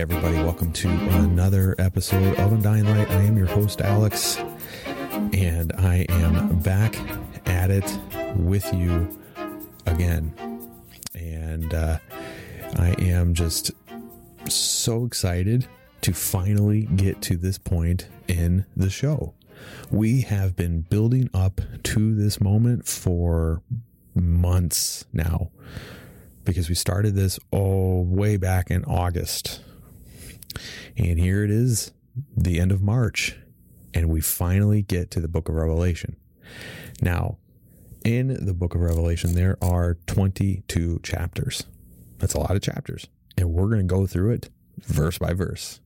Everybody, welcome to another episode of Undying Light. I am your host, Alex, and I am back at it with you again. And uh, I am just so excited to finally get to this point in the show. We have been building up to this moment for months now because we started this oh way back in August. And here it is, the end of March, and we finally get to the book of Revelation. Now, in the book of Revelation, there are 22 chapters. That's a lot of chapters, and we're going to go through it verse by verse.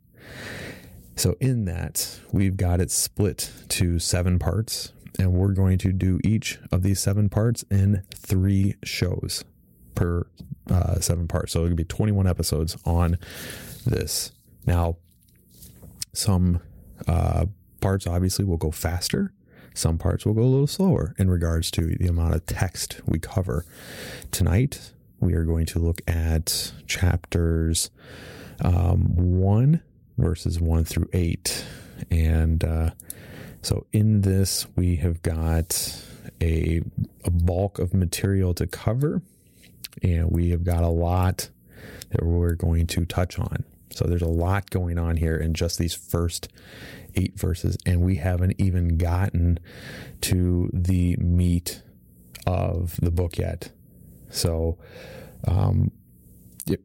So, in that, we've got it split to seven parts, and we're going to do each of these seven parts in three shows per uh, seven parts. So, it'll be 21 episodes on this. Now, some uh, parts obviously will go faster. Some parts will go a little slower in regards to the amount of text we cover. Tonight, we are going to look at chapters um, 1, verses 1 through 8. And uh, so in this, we have got a, a bulk of material to cover, and we have got a lot that we're going to touch on. So there's a lot going on here in just these first eight verses, and we haven't even gotten to the meat of the book yet. So, um,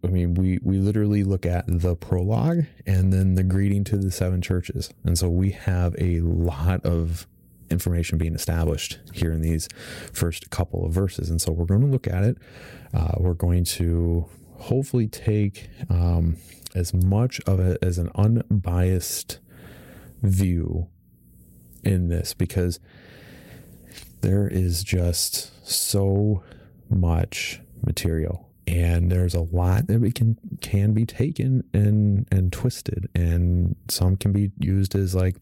I mean, we we literally look at the prologue and then the greeting to the seven churches, and so we have a lot of information being established here in these first couple of verses, and so we're going to look at it. Uh, we're going to hopefully take um, as much of it as an unbiased view in this because there is just so much material and there's a lot that we can can be taken and and twisted and some can be used as like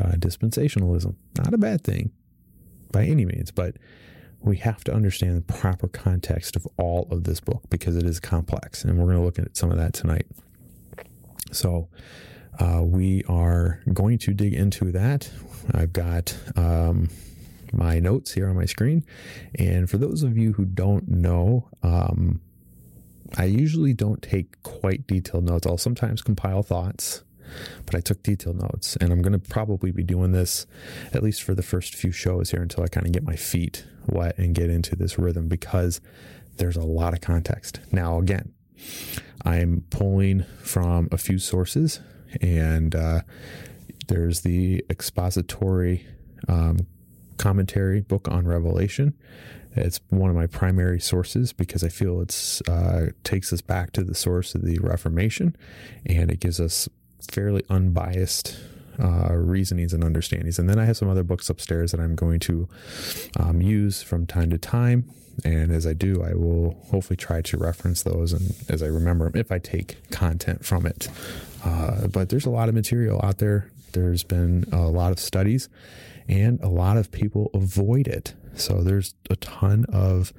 uh, dispensationalism. Not a bad thing by any means but we have to understand the proper context of all of this book because it is complex and we're going to look at some of that tonight so uh, we are going to dig into that. I've got um, my notes here on my screen. And for those of you who don't know, um, I usually don't take quite detailed notes. I'll sometimes compile thoughts, but I took detailed notes. And I'm going to probably be doing this at least for the first few shows here until I kind of get my feet wet and get into this rhythm because there's a lot of context. Now, again, I'm pulling from a few sources, and uh, there's the expository um, commentary book on Revelation. It's one of my primary sources because I feel it's uh, takes us back to the source of the Reformation, and it gives us fairly unbiased uh, reasonings and understandings. And then I have some other books upstairs that I'm going to um, use from time to time. And as I do, I will hopefully try to reference those and as I remember them, if I take content from it. Uh, but there's a lot of material out there. There's been a lot of studies, and a lot of people avoid it. So there's a ton of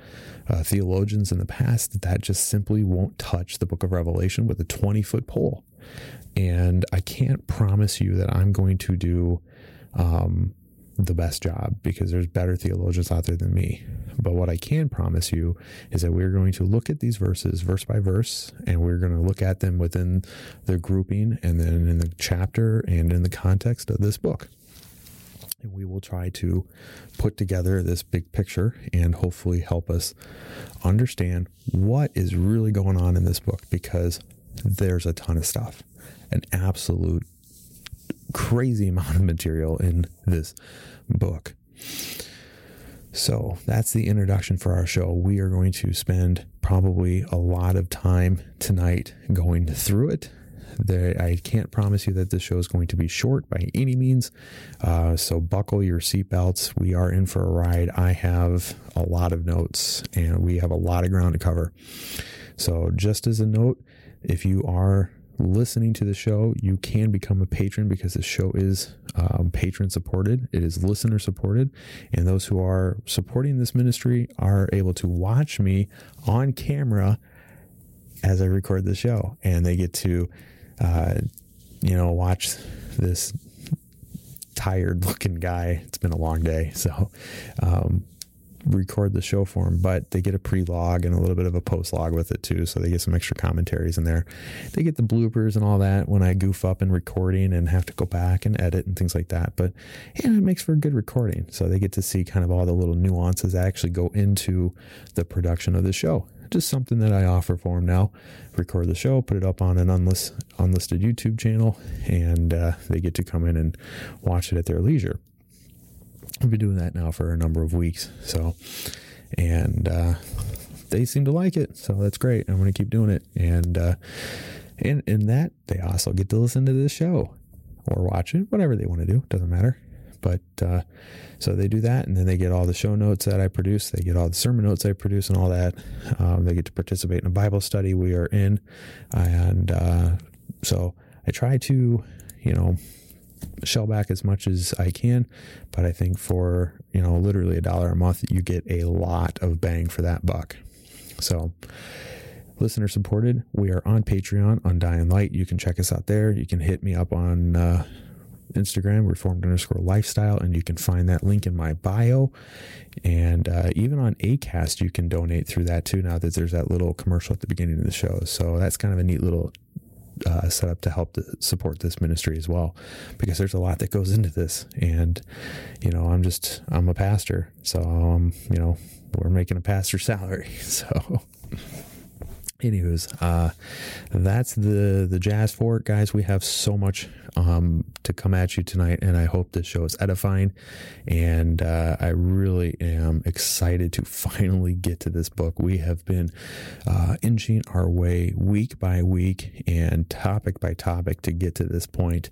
uh, theologians in the past that just simply won't touch the book of Revelation with a 20 foot pole. And I can't promise you that I'm going to do um, the best job because there's better theologians out there than me. But what I can promise you is that we're going to look at these verses verse by verse and we're going to look at them within the grouping and then in the chapter and in the context of this book. And we will try to put together this big picture and hopefully help us understand what is really going on in this book because there's a ton of stuff, an absolute crazy amount of material in this book. So that's the introduction for our show. We are going to spend probably a lot of time tonight going through it. There, I can't promise you that this show is going to be short by any means. Uh, so buckle your seatbelts. We are in for a ride. I have a lot of notes and we have a lot of ground to cover. So just as a note, if you are listening to the show, you can become a patron because the show is um, patron supported. It is listener supported. And those who are supporting this ministry are able to watch me on camera as I record the show. And they get to, uh, you know, watch this tired looking guy. It's been a long day. So, um, record the show for them, but they get a pre log and a little bit of a post log with it too. So they get some extra commentaries in there. They get the bloopers and all that when I goof up in recording and have to go back and edit and things like that. But yeah, it makes for a good recording. So they get to see kind of all the little nuances that actually go into the production of the show. Just something that I offer for them now. Record the show, put it up on an unlist, unlisted YouTube channel, and uh, they get to come in and watch it at their leisure. I've been doing that now for a number of weeks. So, and uh, they seem to like it. So that's great. I'm going to keep doing it. And, uh, and in that, they also get to listen to this show or watch it, whatever they want to do. Doesn't matter. But uh, so they do that, and then they get all the show notes that I produce. They get all the sermon notes I produce, and all that. Um, they get to participate in a Bible study we are in, and uh, so I try to, you know, shell back as much as I can. But I think for, you know, literally a dollar a month, you get a lot of bang for that buck. So, listener supported, we are on Patreon on Dying Light. You can check us out there. You can hit me up on uh, Instagram, reformed underscore lifestyle, and you can find that link in my bio. And uh, even on ACAST, you can donate through that too, now that there's that little commercial at the beginning of the show. So that's kind of a neat little uh, set up to help to support this ministry as well, because there's a lot that goes into this. And you know, I'm just I'm a pastor, so um, you know, we're making a pastor salary, so. Anywho's, uh, that's the the jazz for it, guys. We have so much um, to come at you tonight, and I hope this show is edifying. And uh, I really am excited to finally get to this book. We have been uh, inching our way week by week and topic by topic to get to this point.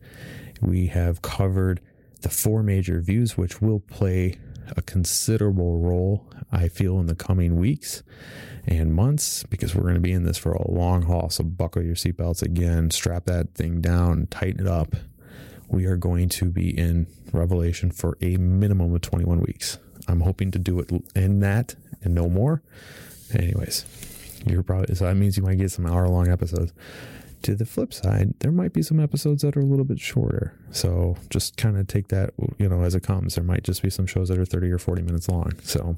We have covered the four major views, which will play a considerable role, I feel, in the coming weeks and months because we're going to be in this for a long haul. So buckle your seatbelts again, strap that thing down, tighten it up. We are going to be in Revelation for a minimum of 21 weeks. I'm hoping to do it in that and no more. Anyways, you're probably so that means you might get some hour long episodes. To the flip side, there might be some episodes that are a little bit shorter. So just kind of take that, you know, as it comes. There might just be some shows that are 30 or 40 minutes long. So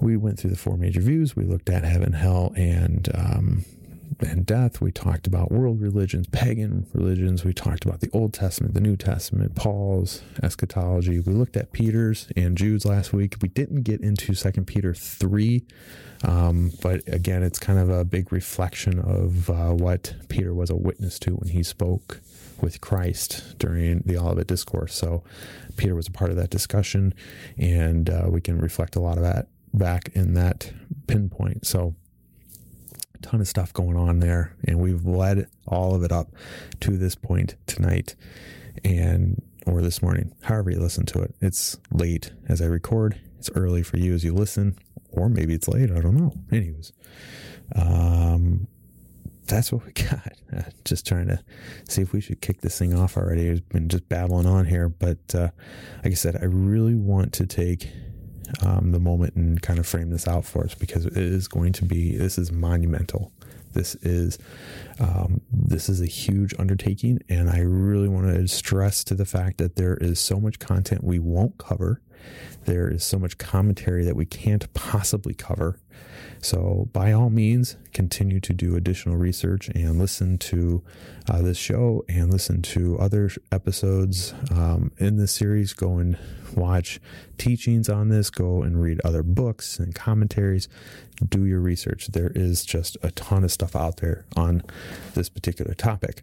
we went through the four major views. We looked at heaven, hell, and um, and death. We talked about world religions, pagan religions. We talked about the Old Testament, the New Testament, Paul's eschatology. We looked at Peter's and Jude's last week. We didn't get into Second Peter three, um, but again, it's kind of a big reflection of uh, what Peter was a witness to when he spoke with Christ during the Olivet Discourse. So Peter was a part of that discussion, and uh, we can reflect a lot of that back in that pinpoint. So a ton of stuff going on there, and we've led all of it up to this point tonight, and or this morning, however you listen to it. It's late as I record. It's early for you as you listen, or maybe it's late. I don't know. Anyways, um, that's what we got. Just trying to see if we should kick this thing off already. I've been just babbling on here, but uh, like I said, I really want to take um, the moment and kind of frame this out for us because it is going to be this is monumental. This is um, this is a huge undertaking, and I really want to stress to the fact that there is so much content we won't cover. There is so much commentary that we can't possibly cover. So, by all means, continue to do additional research and listen to uh, this show and listen to other episodes um, in this series. Go and watch teachings on this, go and read other books and commentaries. Do your research. There is just a ton of stuff out there on this particular topic.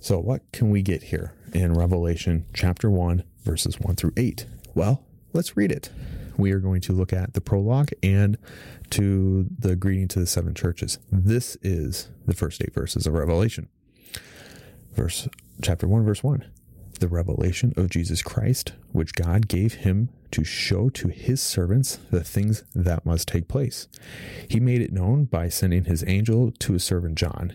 So, what can we get here in Revelation chapter 1, verses 1 through 8? Well, let's read it we are going to look at the prologue and to the greeting to the seven churches. This is the first eight verses of Revelation. Verse chapter 1 verse 1. The revelation of Jesus Christ, which God gave him to show to his servants the things that must take place. He made it known by sending his angel to his servant John,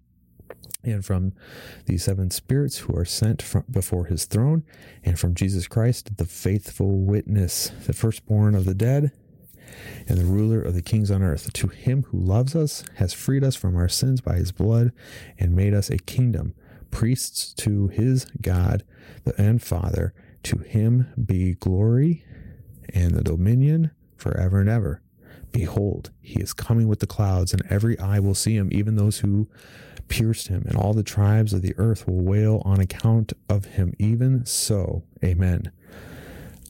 And from the seven spirits who are sent from before his throne, and from Jesus Christ, the faithful witness, the firstborn of the dead, and the ruler of the kings on earth. To him who loves us, has freed us from our sins by his blood, and made us a kingdom, priests to his God and Father. To him be glory and the dominion forever and ever. Behold, he is coming with the clouds, and every eye will see him, even those who pierced him, and all the tribes of the earth will wail on account of him. Even so, amen.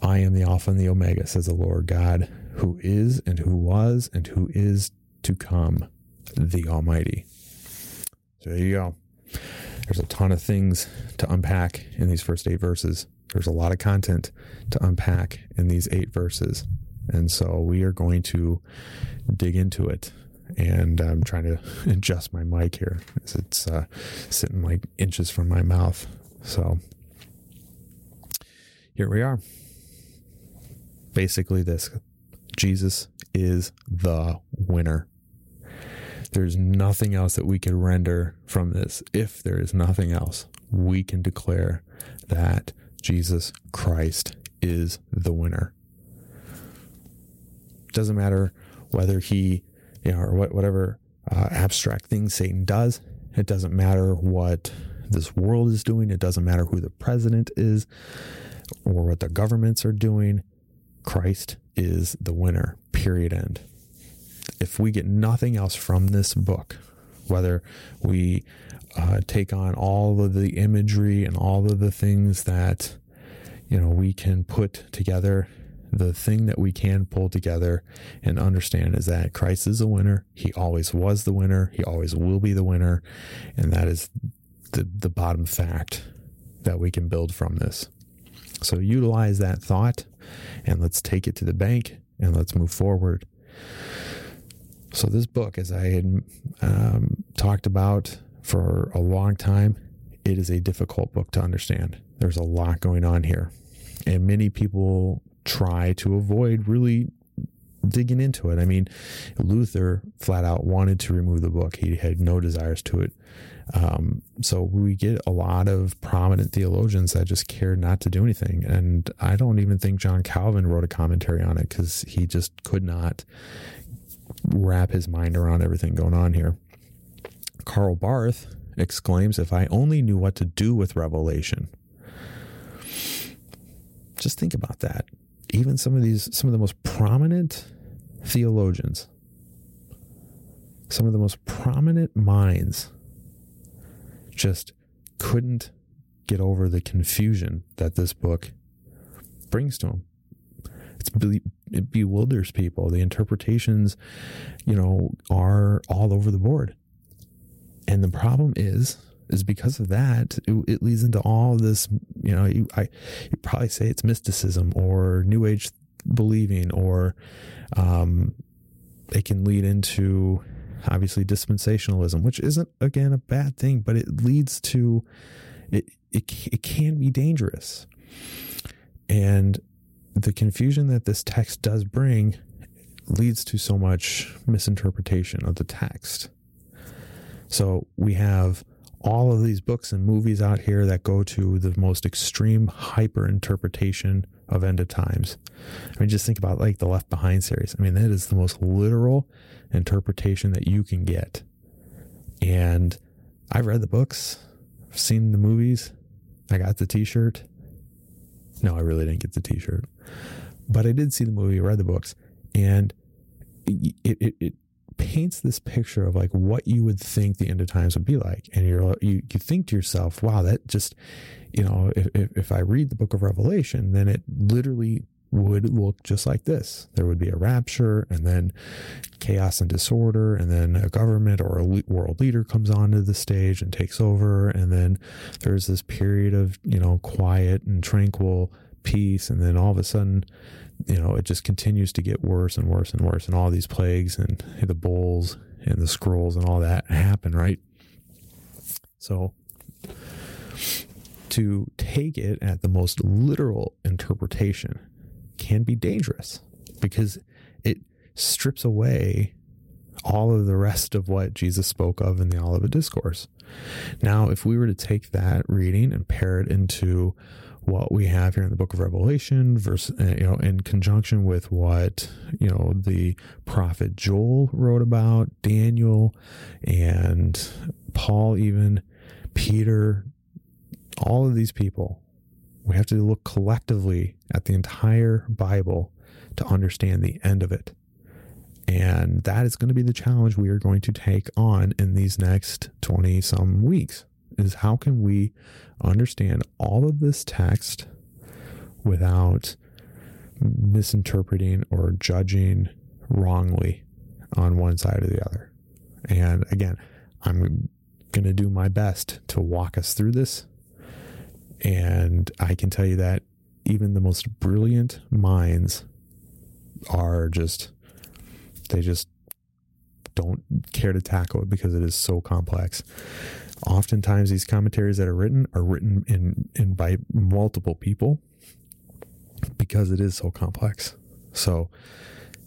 I am the Alpha and the Omega, says the Lord God, who is and who was and who is to come, the Almighty. So there you go. There's a ton of things to unpack in these first eight verses. There's a lot of content to unpack in these eight verses. And so we are going to dig into it. And I'm trying to adjust my mic here as it's uh, sitting like inches from my mouth. So here we are. Basically, this Jesus is the winner. There's nothing else that we can render from this. If there is nothing else, we can declare that Jesus Christ is the winner. Doesn't matter whether he, you know, or what, whatever uh, abstract thing Satan does. It doesn't matter what this world is doing. It doesn't matter who the president is or what the governments are doing. Christ is the winner, period end. If we get nothing else from this book, whether we uh, take on all of the imagery and all of the things that you know we can put together the thing that we can pull together and understand is that Christ is a winner. He always was the winner. He always will be the winner. And that is the, the bottom fact that we can build from this. So utilize that thought and let's take it to the bank and let's move forward. So, this book, as I had um, talked about for a long time, it is a difficult book to understand. There's a lot going on here. And many people try to avoid really digging into it. I mean, Luther flat out wanted to remove the book, he had no desires to it. Um, so we get a lot of prominent theologians that just care not to do anything. And I don't even think John Calvin wrote a commentary on it because he just could not wrap his mind around everything going on here. Karl Barth exclaims, If I only knew what to do with Revelation. Just think about that. Even some of these, some of the most prominent theologians, some of the most prominent minds just couldn't get over the confusion that this book brings to them. It's it bewilders people. The interpretations, you know, are all over the board. And the problem is, is because of that, it, it leads into all this, you know, you, I, you probably say it's mysticism or new age believing, or, um, it can lead into obviously dispensationalism, which isn't again a bad thing, but it leads to, it, it, it can be dangerous. And the confusion that this text does bring leads to so much misinterpretation of the text. So we have all of these books and movies out here that go to the most extreme hyper interpretation of end of times. I mean, just think about like the Left Behind series. I mean, that is the most literal interpretation that you can get. And I've read the books, seen the movies, I got the t shirt. No, I really didn't get the t shirt. But I did see the movie, read the books, and it, it, it paints this picture of like what you would think the end of times would be like. And you're, you, you think to yourself, wow, that just, you know, if, if, I read the book of Revelation, then it literally would look just like this. There would be a rapture and then chaos and disorder, and then a government or a world leader comes onto the stage and takes over. And then there's this period of, you know, quiet and tranquil peace. And then all of a sudden, you know, it just continues to get worse and worse and worse. And all these plagues and the bowls and the scrolls and all that happen, right? So to take it at the most literal interpretation can be dangerous because it strips away all of the rest of what Jesus spoke of in the Olivet Discourse. Now, if we were to take that reading and pair it into what we have here in the book of Revelation, verse, uh, you know, in conjunction with what, you know, the prophet Joel wrote about, Daniel and Paul, even Peter, all of these people we have to look collectively at the entire Bible to understand the end of it. And that is going to be the challenge we are going to take on in these next 20 some weeks is how can we understand all of this text without misinterpreting or judging wrongly on one side or the other. And again, I'm going to do my best to walk us through this and I can tell you that even the most brilliant minds are just, they just don't care to tackle it because it is so complex. Oftentimes, these commentaries that are written are written in, in by multiple people because it is so complex. So,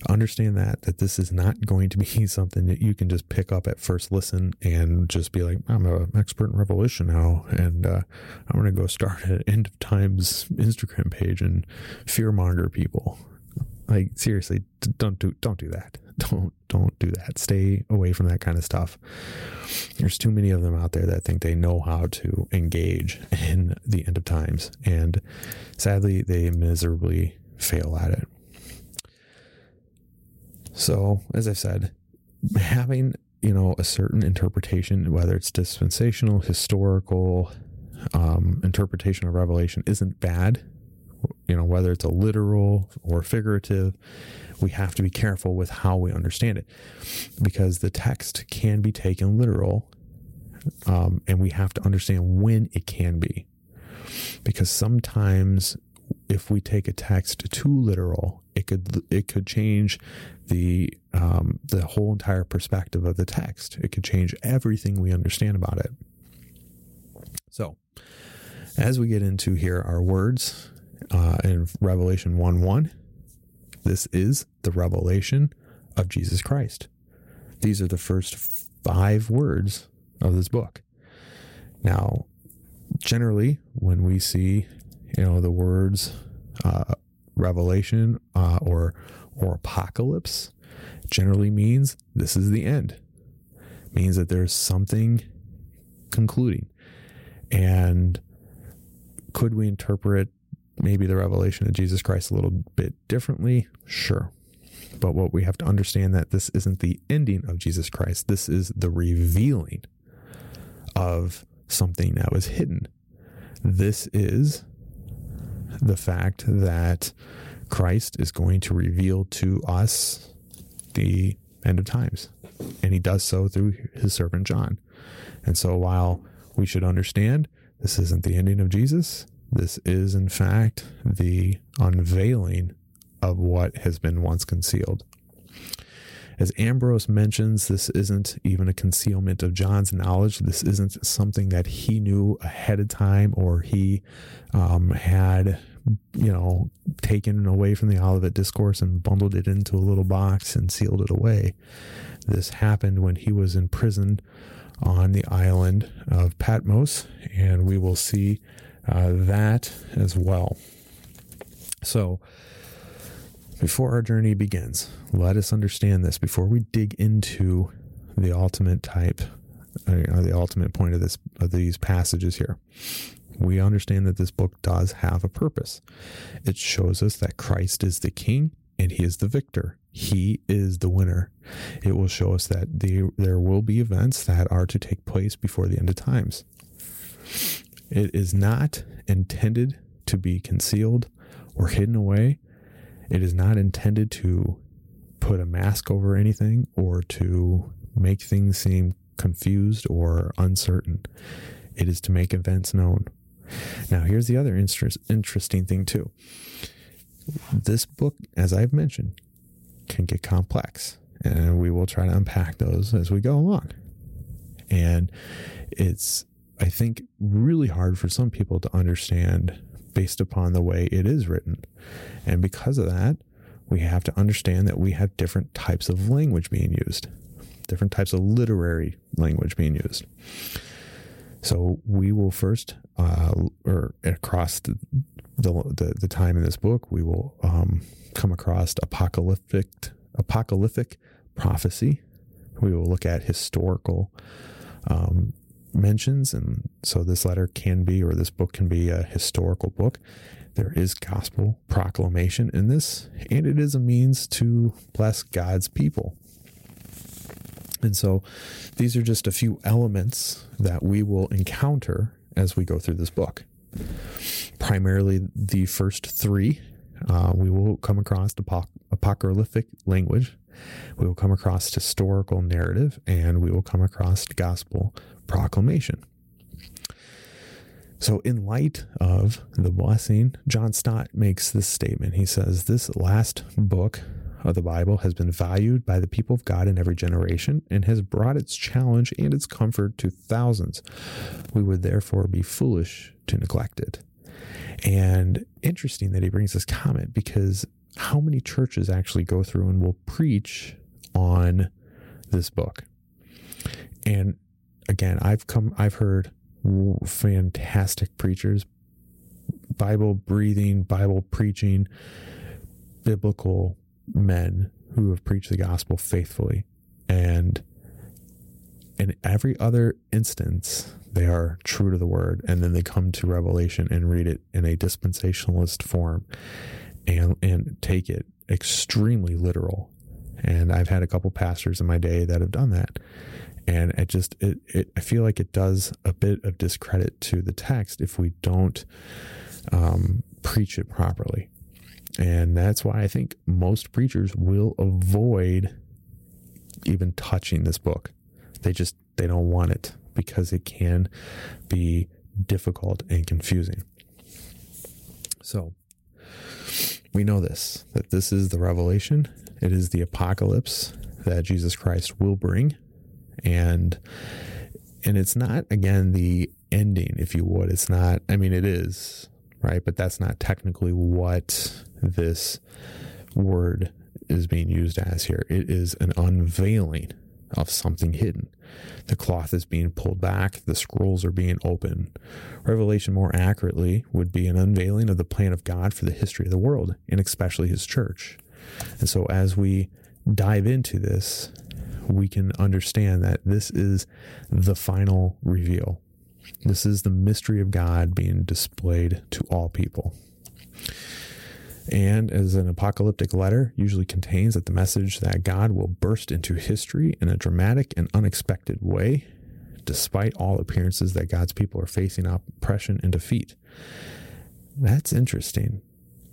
understand that that this is not going to be something that you can just pick up at first listen and just be like i'm an expert in revelation now and uh, i'm going to go start an end of times instagram page and fearmonger people like seriously don't do don't do that don't don't do that. Stay away from that kind of stuff. There's too many of them out there that think they know how to engage in the end of times and sadly they miserably fail at it. So, as I've said, having you know a certain interpretation, whether it's dispensational, historical um, interpretation of Revelation, isn't bad. You know, whether it's a literal or figurative, we have to be careful with how we understand it because the text can be taken literal, um, and we have to understand when it can be. Because sometimes if we take a text too literal, it could it could change the um, the whole entire perspective of the text. It could change everything we understand about it. So, as we get into here, our words uh, in Revelation one one, this is the revelation of Jesus Christ. These are the first five words of this book. Now, generally, when we see you know the words uh, revelation uh, or or apocalypse generally means this is the end means that there's something concluding and could we interpret maybe the revelation of jesus christ a little bit differently sure but what we have to understand that this isn't the ending of jesus christ this is the revealing of something that was hidden This is the fact that Christ is going to reveal to us the end of times. And he does so through his servant John. And so while we should understand this isn't the ending of Jesus, this is in fact the unveiling of what has been once concealed. As Ambrose mentions, this isn't even a concealment of John's knowledge. This isn't something that he knew ahead of time or he um, had, you know, taken away from the Olivet Discourse and bundled it into a little box and sealed it away. This happened when he was imprisoned on the island of Patmos, and we will see uh, that as well. So, before our journey begins, let us understand this before we dig into the ultimate type, or the ultimate point of this of these passages here. We understand that this book does have a purpose. It shows us that Christ is the King and He is the victor. He is the winner. It will show us that the, there will be events that are to take place before the end of times. It is not intended to be concealed or hidden away. It is not intended to put a mask over anything or to make things seem confused or uncertain. It is to make events known. Now, here's the other interest, interesting thing, too. This book, as I've mentioned, can get complex, and we will try to unpack those as we go along. And it's I think, really hard for some people to understand based upon the way it is written. And because of that, we have to understand that we have different types of language being used, different types of literary language being used. So we will first, uh, or across the, the, the, time in this book, we will um, come across apocalyptic apocalyptic prophecy. We will look at historical um, mentions. And so this letter can be, or this book can be a historical book. There is gospel proclamation in this, and it is a means to bless God's people. And so these are just a few elements that we will encounter as we go through this book. Primarily, the first three, uh, we will come across apoc- apocalyptic language, we will come across historical narrative, and we will come across gospel proclamation. So, in light of the blessing, John Stott makes this statement. He says, This last book of the Bible has been valued by the people of God in every generation and has brought its challenge and its comfort to thousands. We would therefore be foolish to neglect it. And interesting that he brings this comment because how many churches actually go through and will preach on this book? And again, I've come, I've heard fantastic preachers, Bible breathing, Bible preaching, biblical men who have preached the gospel faithfully. And in every other instance, they are true to the word. And then they come to Revelation and read it in a dispensationalist form and, and take it extremely literal. And I've had a couple pastors in my day that have done that and it just it, it i feel like it does a bit of discredit to the text if we don't um, preach it properly. And that's why i think most preachers will avoid even touching this book. They just they don't want it because it can be difficult and confusing. So we know this that this is the revelation. It is the apocalypse that jesus christ will bring and and it's not again the ending if you would. It's not i mean it is right? But that's not technically what this word is being used as here. It is an unveiling of something hidden. The cloth is being pulled back. The scrolls are being opened. Revelation more accurately would be an unveiling of the plan of god for the history of the world and especially his church. And so as we dive into this we can understand that this is the final reveal. This is the mystery of God being displayed to all people. And as an apocalyptic letter usually contains that the message that God will burst into history in a dramatic and unexpected way despite all appearances that God's people are facing oppression and defeat. That's interesting.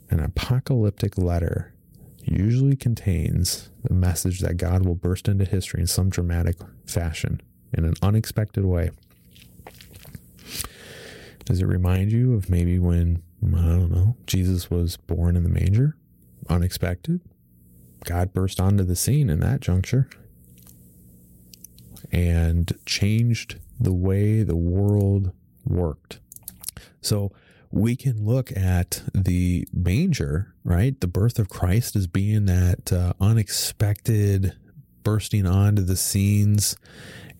An apocalyptic letter usually contains the message that God will burst into history in some dramatic fashion in an unexpected way. Does it remind you of maybe when, I don't know, Jesus was born in the manger? Unexpected. God burst onto the scene in that juncture and changed the way the world worked. So we can look at the manger, right? The birth of Christ as being that uh, unexpected bursting onto the scenes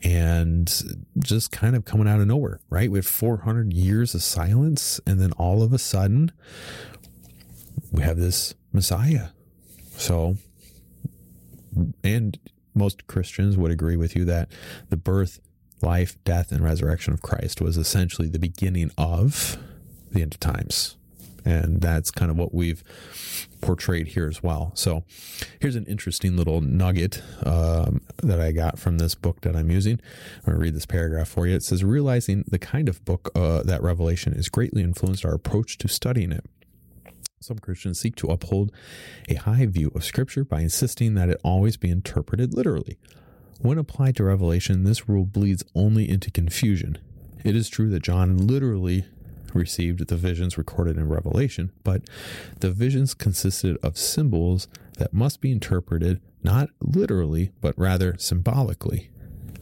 and just kind of coming out of nowhere, right? Have 400 years of silence, and then all of a sudden, we have this Messiah. So, and most Christians would agree with you that the birth, life, death, and resurrection of Christ was essentially the beginning of the end of times. And that's kind of what we've portrayed here as well. So here's an interesting little nugget um, that I got from this book that I'm using. I'm going to read this paragraph for you. It says, Realizing the kind of book uh, that Revelation is greatly influenced our approach to studying it. Some Christians seek to uphold a high view of Scripture by insisting that it always be interpreted literally. When applied to Revelation, this rule bleeds only into confusion. It is true that John literally received the visions recorded in Revelation, but the visions consisted of symbols that must be interpreted not literally, but rather symbolically.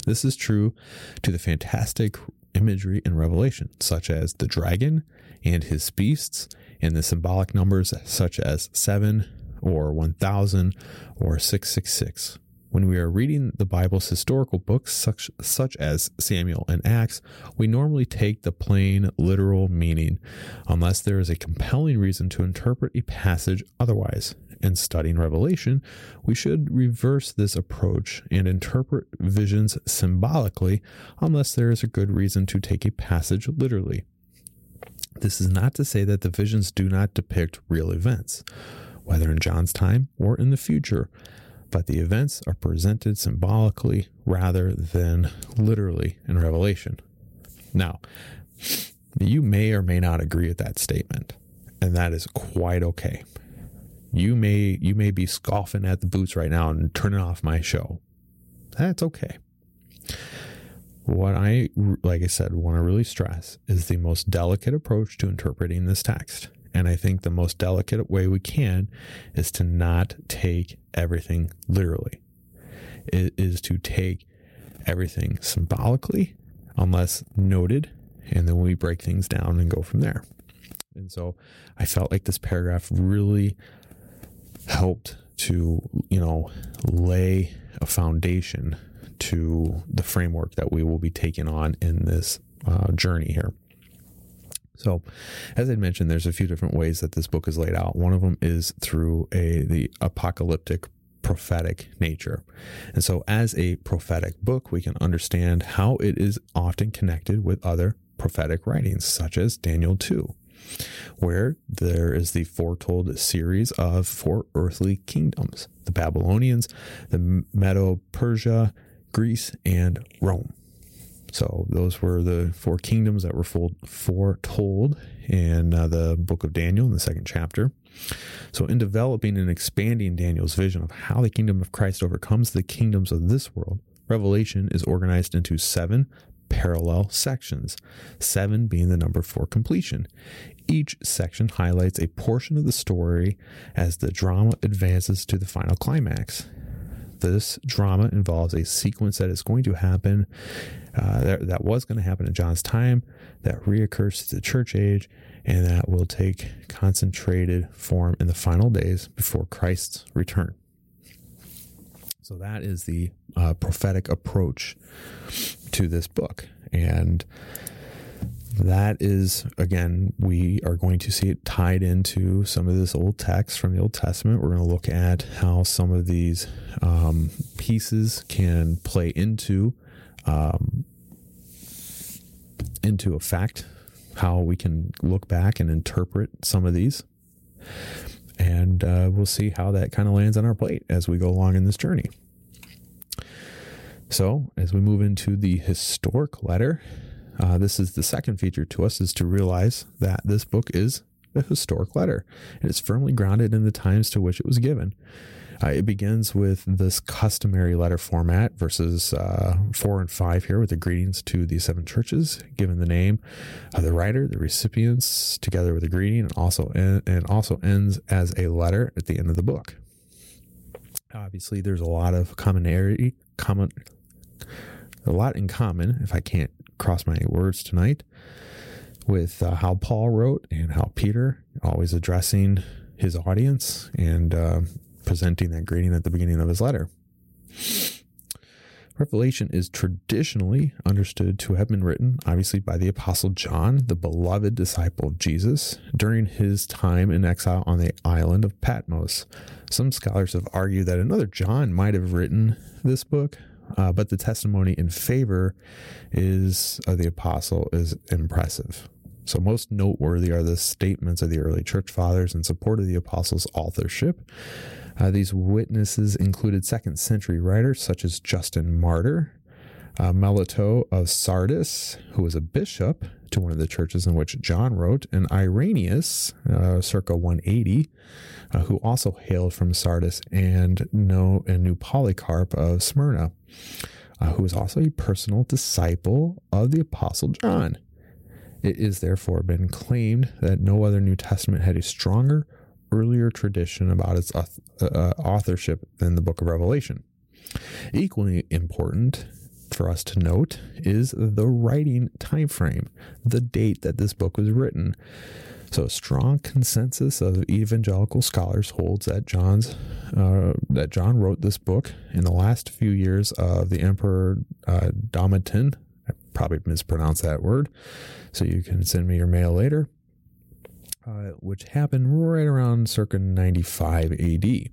This is true to the fantastic imagery in Revelation, such as the dragon and his beasts, and the symbolic numbers such as 7 or 1000 or 666. When we are reading the Bible's historical books, such, such as Samuel and Acts, we normally take the plain literal meaning, unless there is a compelling reason to interpret a passage otherwise. In studying Revelation, we should reverse this approach and interpret visions symbolically, unless there is a good reason to take a passage literally. This is not to say that the visions do not depict real events, whether in John's time or in the future but the events are presented symbolically rather than literally in Revelation. Now, you may or may not agree with that statement, and that is quite okay. You may you may be scoffing at the boots right now and turning off my show. That's okay. What I like I said want to really stress is the most delicate approach to interpreting this text. And I think the most delicate way we can is to not take everything literally. It is to take everything symbolically, unless noted, and then we break things down and go from there. And so I felt like this paragraph really helped to, you know, lay a foundation to the framework that we will be taking on in this uh, journey here. So, as I mentioned, there's a few different ways that this book is laid out. One of them is through a the apocalyptic prophetic nature. And so as a prophetic book, we can understand how it is often connected with other prophetic writings such as Daniel 2 where there is the foretold series of four earthly kingdoms the Babylonians, the Medo Persia, Greece, and Rome. So those were the four kingdoms that were foretold in uh, the book of Daniel in the second chapter. So in developing and expanding Daniel's vision of how the kingdom of Christ overcomes the kingdoms of this world, Revelation is organized into seven parallel sections, seven being the number for completion. Each section highlights a portion of the story as the drama advances to the final climax this drama involves a sequence that is going to happen, uh, that, that was going to happen in John's time, that reoccurs to the church age, and that will take concentrated form in the final days before Christ's return. So that is the uh, prophetic approach to this book. And that is again we are going to see it tied into some of this old text from the old testament we're going to look at how some of these um, pieces can play into um, into effect how we can look back and interpret some of these and uh, we'll see how that kind of lands on our plate as we go along in this journey So, as we move into the historic letter, uh, this is the second feature to us is to realize that this book is a historic letter. It is firmly grounded in the times to which it was given. Uh, it begins with this customary letter format, verses uh, four and five here, with the greetings to the seven churches, given the name of the writer, the recipients, together with the greeting, and also en- and also ends as a letter at the end of the book. Obviously, there's a lot of commonality, common, a lot in common. If I can't cross my words tonight, with uh, how Paul wrote and how Peter always addressing his audience and uh, presenting that greeting at the beginning of his letter. Revelation is traditionally understood to have been written, obviously, by the Apostle John, the beloved disciple of Jesus, during his time in exile on the island of Patmos. Some scholars have argued that another John might have written this book, uh, but the testimony in favor is of the apostle is impressive. So, most noteworthy are the statements of the early church fathers in support of the apostles' authorship. Uh, these witnesses included second century writers such as Justin Martyr, uh, Melito of Sardis, who was a bishop to one of the churches in which John wrote, and Irenaeus, uh, circa 180, uh, who also hailed from Sardis, and, no, and knew Polycarp of Smyrna, uh, who was also a personal disciple of the Apostle John. It is therefore been claimed that no other New Testament had a stronger, earlier tradition about its uh, uh, authorship than the book of Revelation. Equally important for us to note is the writing time frame, the date that this book was written. So, a strong consensus of evangelical scholars holds that John's uh, that John wrote this book in the last few years of the Emperor uh, Domitian. I probably mispronounced that word, so you can send me your mail later. Uh, which happened right around circa 95 AD.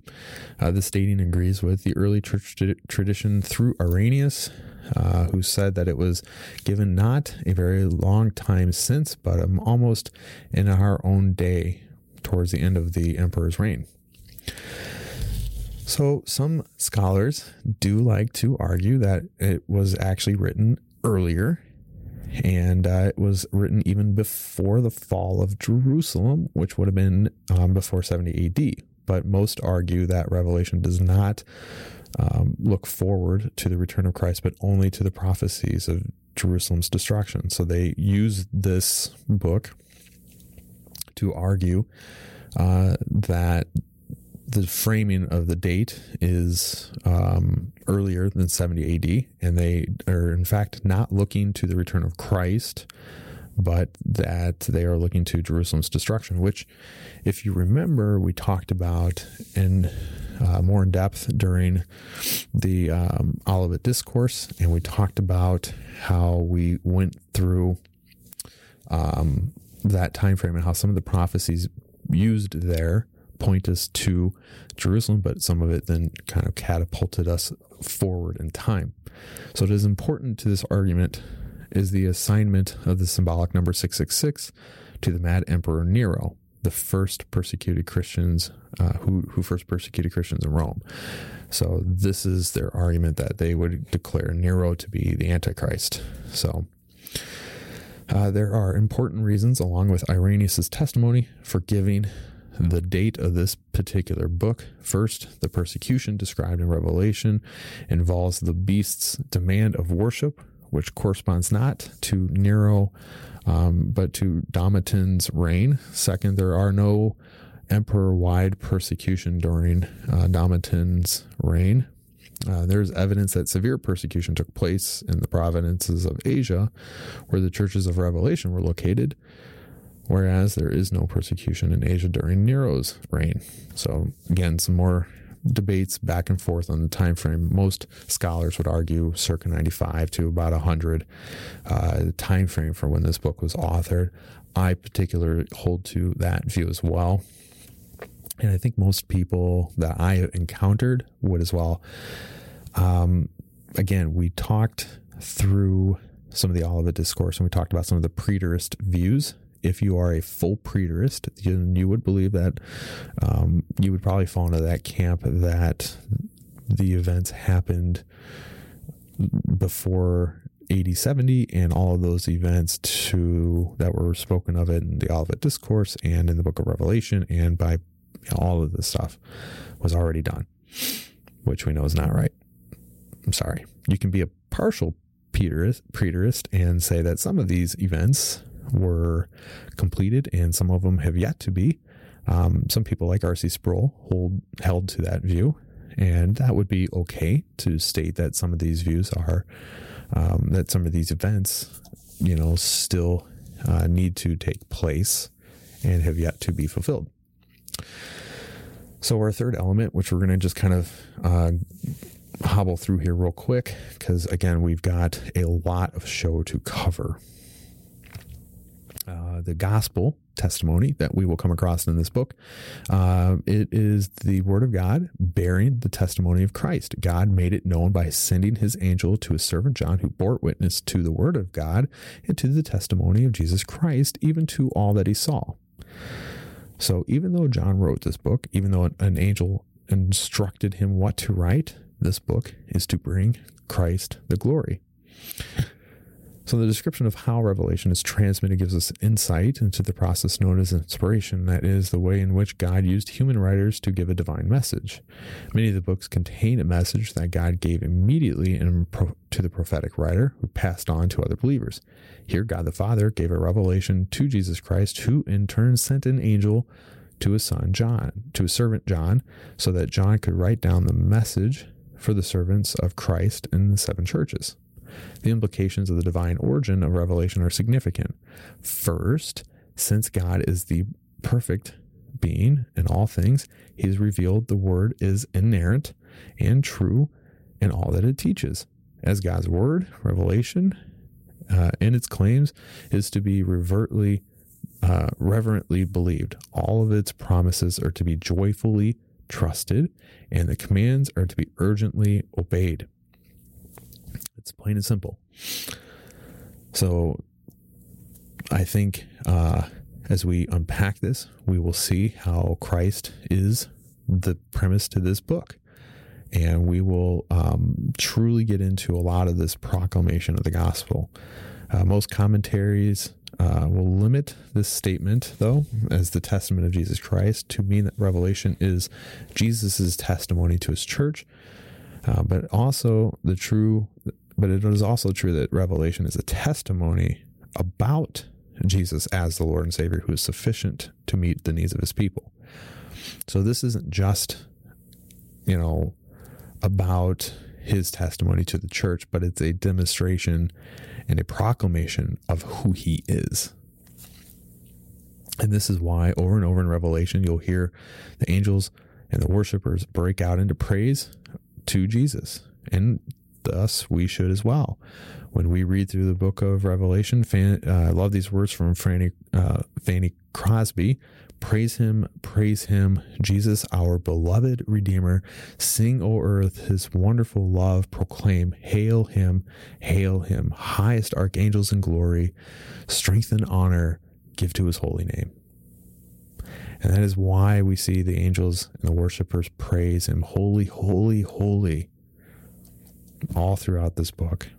Uh, this dating agrees with the early church t- tradition through Irenaeus, uh, who said that it was given not a very long time since, but um, almost in our own day, towards the end of the emperor's reign. So, some scholars do like to argue that it was actually written earlier and uh, it was written even before the fall of Jerusalem, which would have been um, before 70 AD. But most argue that Revelation does not um, look forward to the return of Christ, but only to the prophecies of Jerusalem's destruction. So they use this book to argue uh, that the framing of the date is um, earlier than 70 AD, and they are in fact not looking to the return of Christ, but that they are looking to Jerusalem's destruction, which, if you remember, we talked about in uh, more in depth during the um, Olivet Discourse, and we talked about how we went through um, that time frame and how some of the prophecies used there point us to Jerusalem, but some of it then kind of catapulted us forward in time. So it is important to this argument is the assignment of the symbolic number 666 to the mad emperor Nero, the first persecuted Christians uh, who who first persecuted Christians in Rome. So this is their argument that they would declare Nero to be the Antichrist. So uh, there are important reasons, along with Irenaeus' testimony, for giving the date of this particular book. First, the persecution described in Revelation involves the beast's demand of worship, which corresponds not to Nero, um, but to Domitian's reign. Second, there are no emperor wide persecution during uh, Domitian's reign. Uh, there's evidence that severe persecution took place in the provinces of Asia, where the churches of Revelation were located whereas there is no persecution in Asia during Nero's reign. So again, some more debates back and forth on the time frame. Most scholars would argue circa 95 to about 100 uh, the time frame for when this book was authored. I particularly hold to that view as well. And I think most people that I encountered would as well. Um, again, we talked through some of the Olivet Discourse and we talked about some of the preterist views if you are a full preterist, then you would believe that um, you would probably fall into that camp that the events happened before AD 70 and all of those events to that were spoken of in the Olivet Discourse and in the book of Revelation and by you know, all of this stuff was already done, which we know is not right. I'm sorry. You can be a partial preterist and say that some of these events were completed and some of them have yet to be. Um, some people like R.C. Sproul hold held to that view, and that would be okay to state that some of these views are um, that some of these events, you know, still uh, need to take place and have yet to be fulfilled. So, our third element, which we're going to just kind of uh, hobble through here real quick, because again, we've got a lot of show to cover. Uh, the gospel testimony that we will come across in this book. Uh, it is the word of God bearing the testimony of Christ. God made it known by sending his angel to his servant John, who bore witness to the word of God and to the testimony of Jesus Christ, even to all that he saw. So, even though John wrote this book, even though an angel instructed him what to write, this book is to bring Christ the glory. So, the description of how revelation is transmitted gives us insight into the process known as inspiration, that is, the way in which God used human writers to give a divine message. Many of the books contain a message that God gave immediately to the prophetic writer, who passed on to other believers. Here, God the Father gave a revelation to Jesus Christ, who in turn sent an angel to his son John, to his servant John, so that John could write down the message for the servants of Christ in the seven churches the implications of the divine origin of revelation are significant. First, since God is the perfect being in all things, he has revealed the word is inerrant and true in all that it teaches. As God's word, revelation, uh, and its claims is to be revertly, uh, reverently believed. All of its promises are to be joyfully trusted, and the commands are to be urgently obeyed. It's plain and simple. So I think uh, as we unpack this, we will see how Christ is the premise to this book. And we will um, truly get into a lot of this proclamation of the gospel. Uh, most commentaries uh, will limit this statement, though, as the testament of Jesus Christ to mean that Revelation is Jesus' testimony to his church, uh, but also the true but it is also true that Revelation is a testimony about Jesus as the Lord and Savior who is sufficient to meet the needs of his people. So this isn't just, you know, about his testimony to the church, but it's a demonstration and a proclamation of who he is. And this is why over and over in Revelation, you'll hear the angels and the worshipers break out into praise to Jesus. And us, we should as well. When we read through the book of Revelation, fan, uh, I love these words from Fanny, uh, Fanny Crosby. Praise him, praise him, Jesus, our beloved Redeemer. Sing, O earth, his wonderful love. Proclaim, hail him, hail him. Highest archangels in glory, strength and honor give to his holy name. And that is why we see the angels and the worshipers praise him. Holy, holy, holy all throughout this book.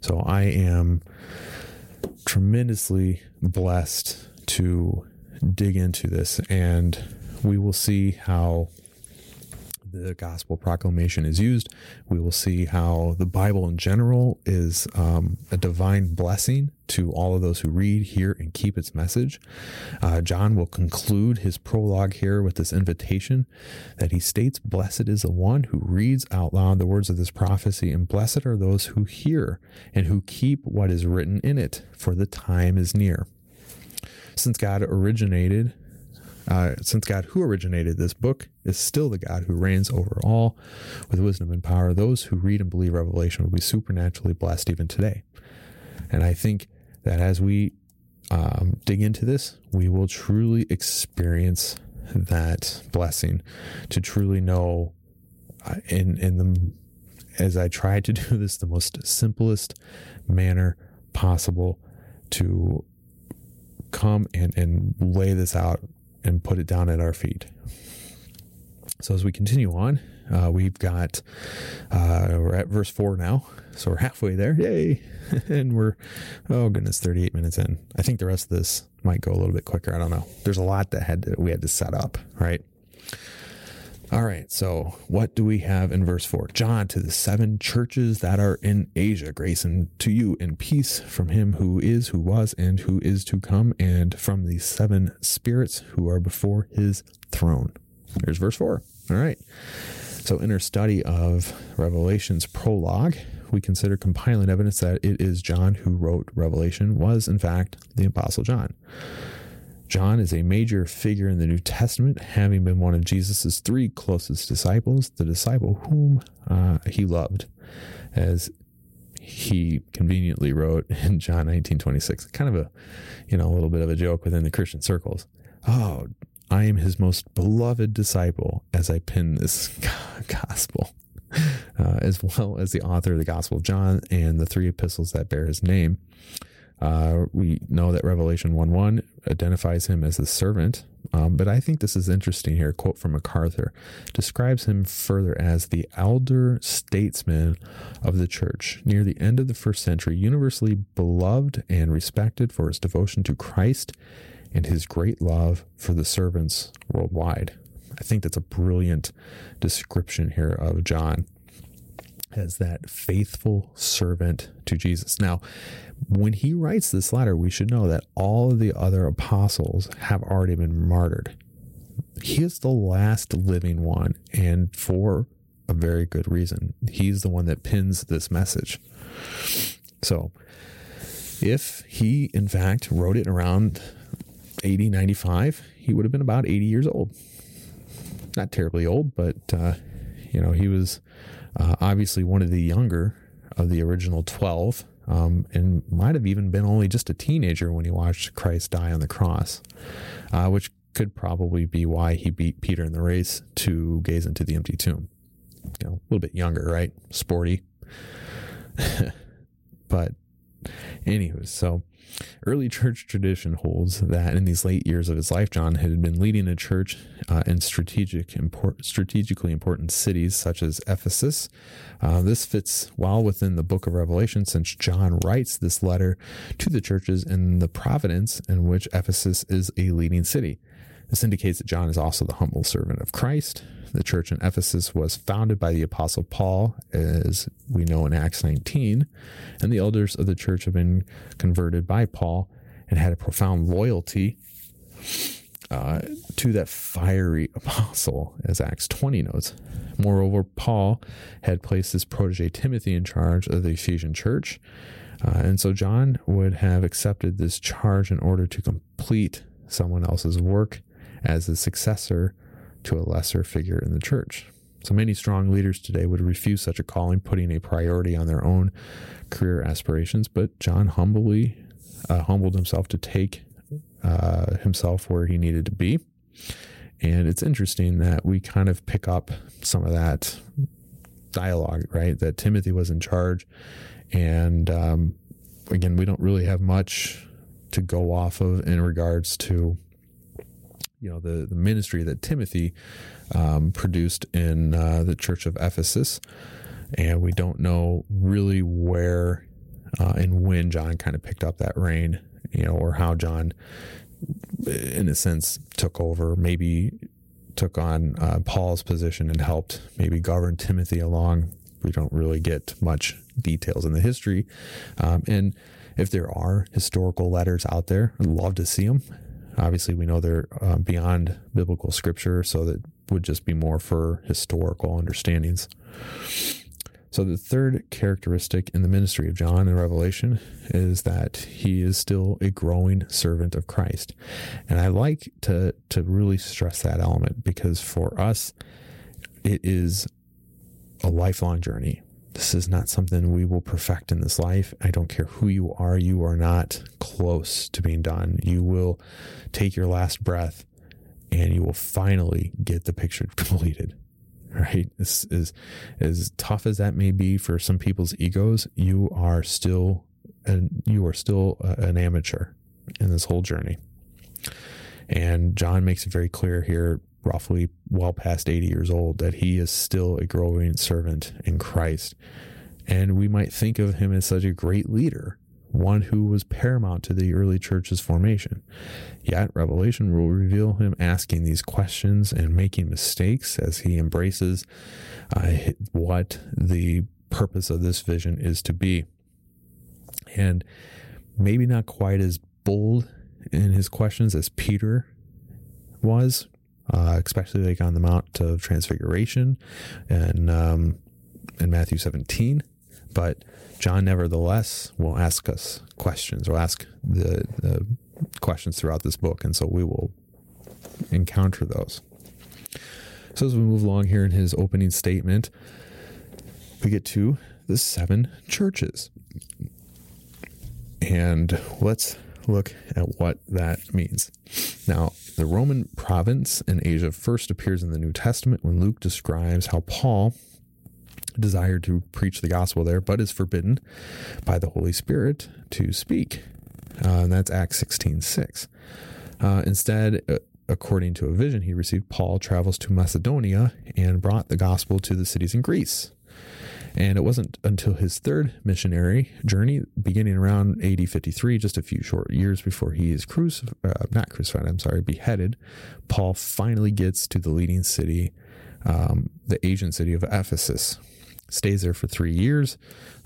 So I am tremendously blessed to dig into this, and we will see how the gospel proclamation is used. We will see how the Bible in general is um, a divine blessing to all of those who read, hear, and keep its message. Uh, John will conclude his prologue here with this invitation that he states, Blessed is the one who reads out loud the words of this prophecy, and blessed are those who hear and who keep what is written in it, for the time is near. Since God originated uh, since God, who originated this book, is still the God who reigns over all with wisdom and power, those who read and believe Revelation will be supernaturally blessed even today. And I think that as we um, dig into this, we will truly experience that blessing to truly know uh, in in the as I try to do this the most simplest manner possible to come and, and lay this out and put it down at our feet. So as we continue on, uh, we've got uh, we're at verse four now, so we're halfway there. Yay! and we're oh goodness, thirty eight minutes in. I think the rest of this might go a little bit quicker. I don't know. There's a lot that had to, we had to set up, right? All right, so what do we have in verse 4? John, to the seven churches that are in Asia, grace and to you and peace from him who is, who was, and who is to come, and from the seven spirits who are before his throne. There's verse 4. All right. So, in our study of Revelation's prologue, we consider compiling evidence that it is John who wrote Revelation, was in fact the Apostle John. John is a major figure in the New Testament, having been one of Jesus' three closest disciples, the disciple whom uh, he loved, as he conveniently wrote in John 19 26. Kind of a, you know, a little bit of a joke within the Christian circles. Oh, I am his most beloved disciple as I pen this gospel, uh, as well as the author of the Gospel of John and the three epistles that bear his name. Uh, we know that Revelation 1 1 identifies him as a servant, um, but I think this is interesting here. A quote from MacArthur describes him further as the elder statesman of the church. Near the end of the first century, universally beloved and respected for his devotion to Christ and his great love for the servants worldwide. I think that's a brilliant description here of John as that faithful servant to Jesus. Now, when he writes this letter, we should know that all of the other apostles have already been martyred. He is the last living one, and for a very good reason. He's the one that pins this message. So, if he, in fact, wrote it around 80, 95, he would have been about 80 years old. Not terribly old, but, uh, you know, he was uh, obviously one of the younger of the original 12 um, and might have even been only just a teenager when he watched Christ die on the cross, uh, which could probably be why he beat Peter in the race to gaze into the empty tomb. You know, a little bit younger, right? Sporty. but, anywho, so Early church tradition holds that in these late years of his life, John had been leading a church uh, in strategic import, strategically important cities such as Ephesus. Uh, this fits well within the book of Revelation since John writes this letter to the churches in the providence in which Ephesus is a leading city. This indicates that John is also the humble servant of Christ. The church in Ephesus was founded by the Apostle Paul, as we know in Acts 19, and the elders of the church have been converted by Paul and had a profound loyalty uh, to that fiery apostle, as Acts 20 notes. Moreover, Paul had placed his protege Timothy in charge of the Ephesian church. Uh, and so John would have accepted this charge in order to complete someone else's work as a successor to a lesser figure in the church. So many strong leaders today would refuse such a calling, putting a priority on their own career aspirations. But John humbly uh, humbled himself to take uh, himself where he needed to be. And it's interesting that we kind of pick up some of that dialogue, right? That Timothy was in charge. And um, again, we don't really have much to go off of in regards to you know the the ministry that Timothy um, produced in uh, the Church of Ephesus, and we don't know really where uh, and when John kind of picked up that reign, you know, or how John, in a sense, took over. Maybe took on uh, Paul's position and helped maybe govern Timothy along. We don't really get much details in the history, um, and if there are historical letters out there, I'd love to see them. Obviously, we know they're uh, beyond biblical scripture, so that would just be more for historical understandings. So, the third characteristic in the ministry of John in Revelation is that he is still a growing servant of Christ. And I like to, to really stress that element because for us, it is a lifelong journey. This is not something we will perfect in this life. I don't care who you are, you are not close to being done. You will take your last breath and you will finally get the picture completed. Right? This is as tough as that may be for some people's egos, you are still and you are still an amateur in this whole journey. And John makes it very clear here roughly well past 80 years old, that he is still a growing servant in Christ. And we might think of him as such a great leader, one who was paramount to the early church's formation. Yet, Revelation will reveal him asking these questions and making mistakes as he embraces uh, what the purpose of this vision is to be. And maybe not quite as bold in his questions as Peter was, uh, especially like on the Mount of Transfiguration and um, in Matthew 17. But John, nevertheless, will ask us questions or ask the, the questions throughout this book. And so we will encounter those. So as we move along here in his opening statement, we get to the seven churches. And let's look at what that means. Now, the Roman province in Asia first appears in the New Testament when Luke describes how Paul desired to preach the gospel there, but is forbidden by the Holy Spirit to speak. Uh, and that's Acts 16 6. Uh, instead, uh, according to a vision he received, Paul travels to Macedonia and brought the gospel to the cities in Greece. And it wasn't until his third missionary journey, beginning around AD 53, just a few short years before he is crucified, uh, not crucified, I'm sorry, beheaded, Paul finally gets to the leading city, um, the Asian city of Ephesus. Stays there for three years,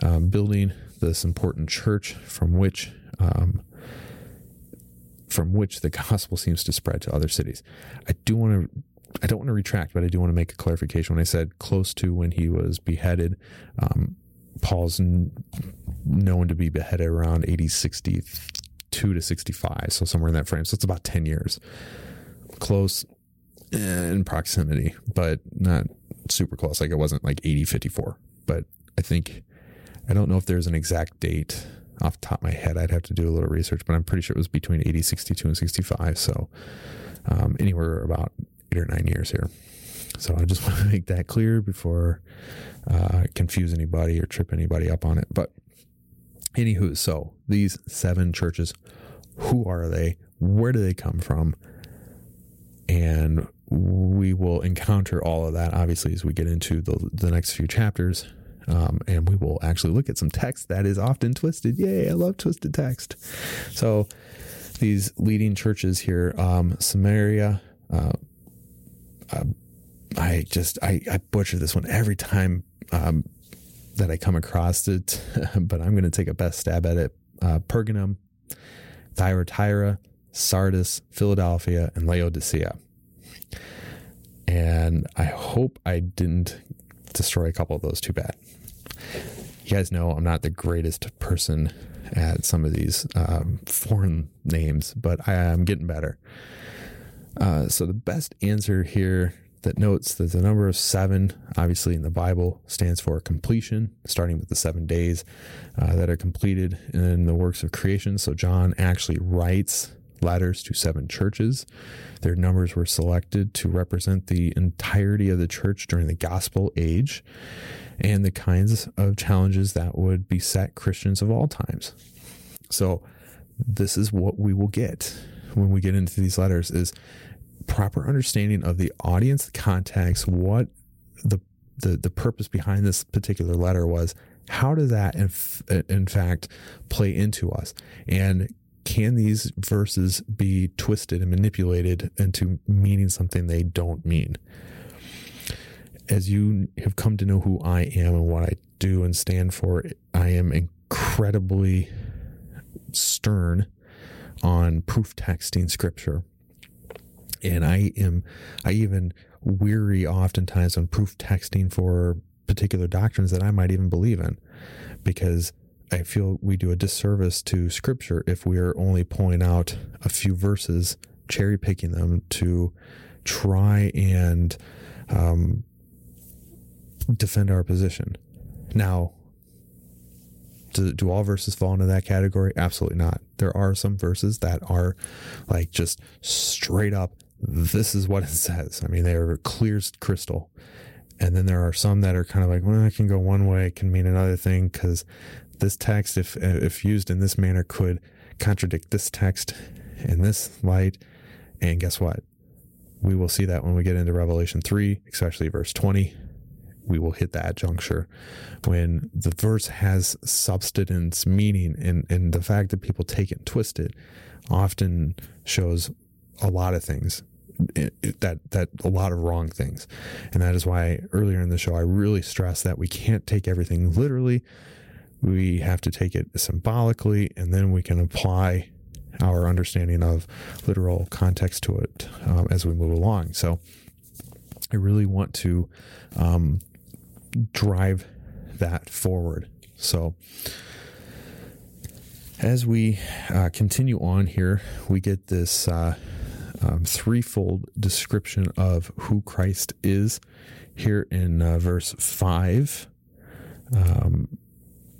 um, building this important church from which um, from which the gospel seems to spread to other cities. I do want to I don't want to retract, but I do want to make a clarification. When I said close to when he was beheaded, um, Paul's n- known to be beheaded around 80, 62 to 65. So somewhere in that frame. So it's about 10 years. Close in proximity, but not super close. Like it wasn't like 80, 54. But I think, I don't know if there's an exact date off the top of my head. I'd have to do a little research, but I'm pretty sure it was between 80, 62, and 65. So um, anywhere about eight or nine years here. So I just want to make that clear before uh, confuse anybody or trip anybody up on it. But anywho, so these seven churches, who are they? Where do they come from? And we will encounter all of that obviously as we get into the, the next few chapters. Um, and we will actually look at some text that is often twisted. Yay, I love twisted text. So these leading churches here um, Samaria, uh, um, I just I, I butcher this one every time um, that I come across it, but I'm going to take a best stab at it. Uh, Pergamum, Thyatira, Sardis, Philadelphia, and Laodicea. And I hope I didn't destroy a couple of those too bad. You guys know I'm not the greatest person at some of these um, foreign names, but I am getting better. Uh, so the best answer here that notes that the number of seven, obviously in the Bible, stands for completion, starting with the seven days uh, that are completed in the works of creation. So John actually writes letters to seven churches. Their numbers were selected to represent the entirety of the church during the gospel age and the kinds of challenges that would beset Christians of all times. So this is what we will get when we get into these letters is proper understanding of the audience, the context, what the the, the purpose behind this particular letter was. How does that, in, in fact, play into us? And can these verses be twisted and manipulated into meaning something they don't mean? As you have come to know who I am and what I do and stand for, I am incredibly stern on proof texting scripture. And I am, I even weary oftentimes on proof texting for particular doctrines that I might even believe in because I feel we do a disservice to scripture if we are only pulling out a few verses, cherry picking them to try and um, defend our position. Now, do, do all verses fall into that category? Absolutely not. There are some verses that are like just straight up, this is what it says. I mean, they are clear crystal. And then there are some that are kind of like, well, it can go one way, it can mean another thing, because this text, if if used in this manner, could contradict this text in this light. And guess what? we will see that when we get into Revelation 3, especially verse 20. We will hit that juncture when the verse has substance, meaning, and, and the fact that people take it and twist it often shows a lot of things that that a lot of wrong things. And that is why earlier in the show i really stress that we can't take everything literally. We have to take it symbolically and then we can apply our understanding of literal context to it um, as we move along. So i really want to um, drive that forward so as we uh, continue on here, we get this uh, um, threefold description of who Christ is here in uh, verse 5. Um,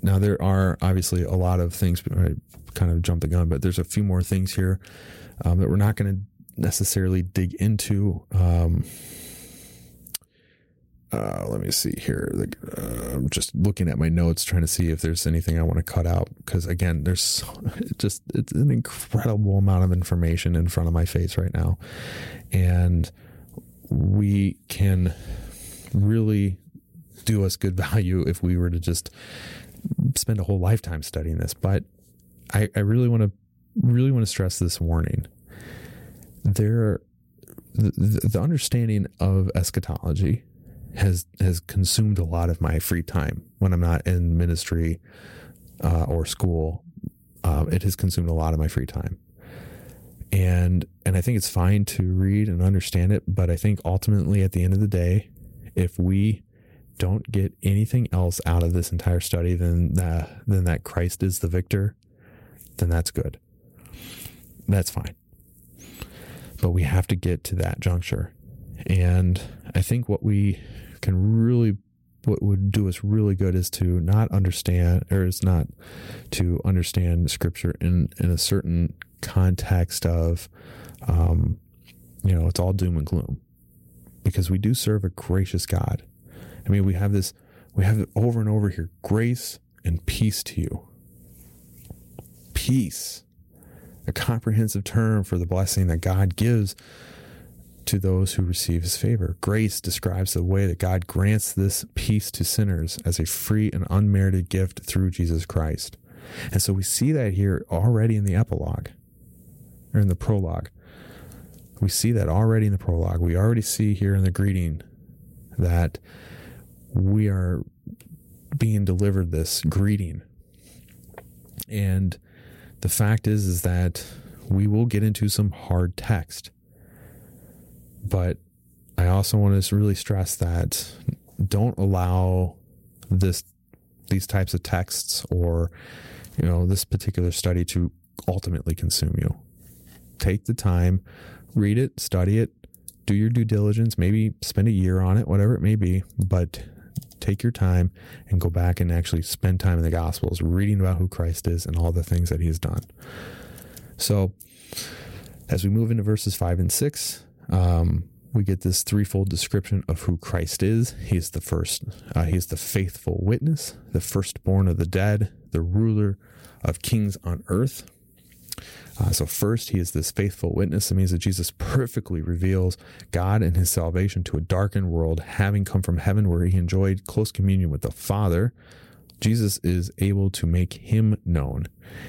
now, there are obviously a lot of things, I kind of jumped the gun, but there's a few more things here um, that we're not going to necessarily dig into. Uh, let me see here. Uh, I'm just looking at my notes, trying to see if there's anything I want to cut out. Because again, there's just it's an incredible amount of information in front of my face right now, and we can really do us good value if we were to just spend a whole lifetime studying this. But I, I really want to really want to stress this warning. There, the, the understanding of eschatology has has consumed a lot of my free time when I'm not in ministry uh, or school. Uh, it has consumed a lot of my free time, and and I think it's fine to read and understand it, but I think ultimately at the end of the day, if we don't get anything else out of this entire study than that, than that Christ is the victor, then that's good. That's fine. But we have to get to that juncture. And I think what we can really what would do us really good is to not understand or is not to understand scripture in in a certain context of um you know it's all doom and gloom. Because we do serve a gracious god. I mean we have this we have it over and over here grace and peace to you. Peace. A comprehensive term for the blessing that god gives to those who receive his favor. Grace describes the way that God grants this peace to sinners as a free and unmerited gift through Jesus Christ. And so we see that here already in the epilogue or in the prologue. We see that already in the prologue. We already see here in the greeting that we are being delivered this greeting. And the fact is is that we will get into some hard text but I also want to really stress that don't allow this these types of texts or you know this particular study to ultimately consume you. Take the time, read it, study it, do your due diligence, maybe spend a year on it, whatever it may be, but take your time and go back and actually spend time in the gospels reading about who Christ is and all the things that he has done. So, as we move into verses 5 and 6, um, we get this threefold description of who Christ is. He's the first, uh, he's the faithful witness, the firstborn of the dead, the ruler of kings on earth. Uh, so, first, he is this faithful witness. It means that Jesus perfectly reveals God and his salvation to a darkened world, having come from heaven where he enjoyed close communion with the Father. Jesus is able to make him known.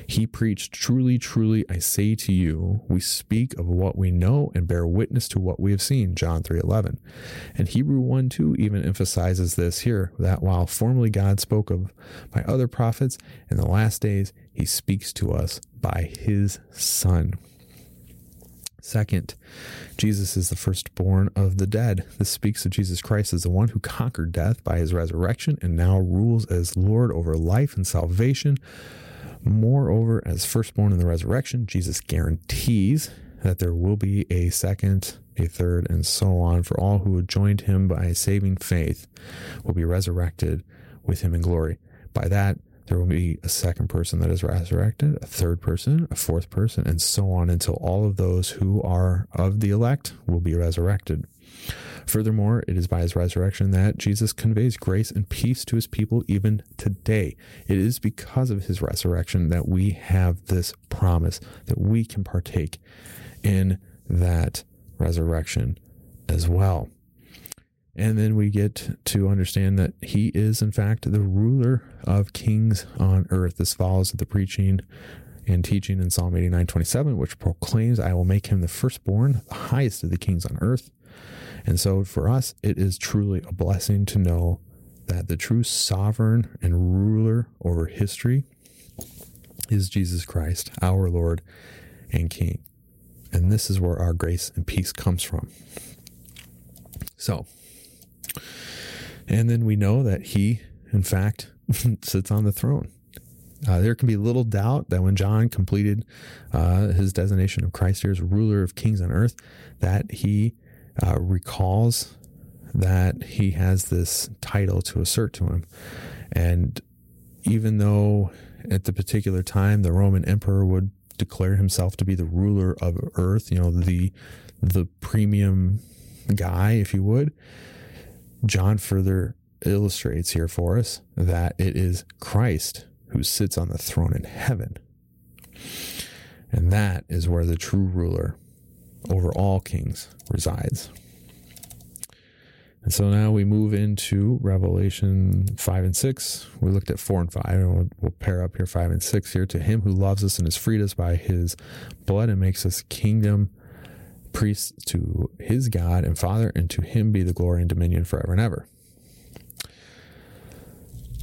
He preached, Truly, truly, I say to you, we speak of what we know and bear witness to what we have seen. John 3.11. And Hebrew 1 2 even emphasizes this here, that while formerly God spoke of by other prophets, in the last days he speaks to us by his Son. Second, Jesus is the firstborn of the dead. This speaks of Jesus Christ as the one who conquered death by his resurrection and now rules as Lord over life and salvation. Moreover, as firstborn in the resurrection, Jesus guarantees that there will be a second, a third, and so on for all who have joined him by saving faith will be resurrected with him in glory. By that, there will be a second person that is resurrected, a third person, a fourth person, and so on until all of those who are of the elect will be resurrected. Furthermore, it is by his resurrection that Jesus conveys grace and peace to his people even today. It is because of his resurrection that we have this promise that we can partake in that resurrection as well. And then we get to understand that he is, in fact, the ruler of kings on earth. This follows the preaching and teaching in Psalm 89 27, which proclaims, I will make him the firstborn, the highest of the kings on earth. And so for us, it is truly a blessing to know that the true sovereign and ruler over history is Jesus Christ, our Lord and King. And this is where our grace and peace comes from. So, and then we know that he, in fact, sits on the throne. Uh, there can be little doubt that when John completed uh, his designation of Christ here as ruler of kings on earth, that he uh, recalls that he has this title to assert to him. And even though at the particular time the Roman emperor would declare himself to be the ruler of earth, you know, the the premium guy, if you would, John further illustrates here for us that it is Christ who sits on the throne in heaven. And that is where the true ruler over all kings resides. And so now we move into Revelation 5 and 6. We looked at 4 and 5, and we'll, pair up here 5 and 6 here. To him who loves us and has freed us by his blood and makes us kingdom priests to his God and Father, and to him be the glory and dominion forever and ever.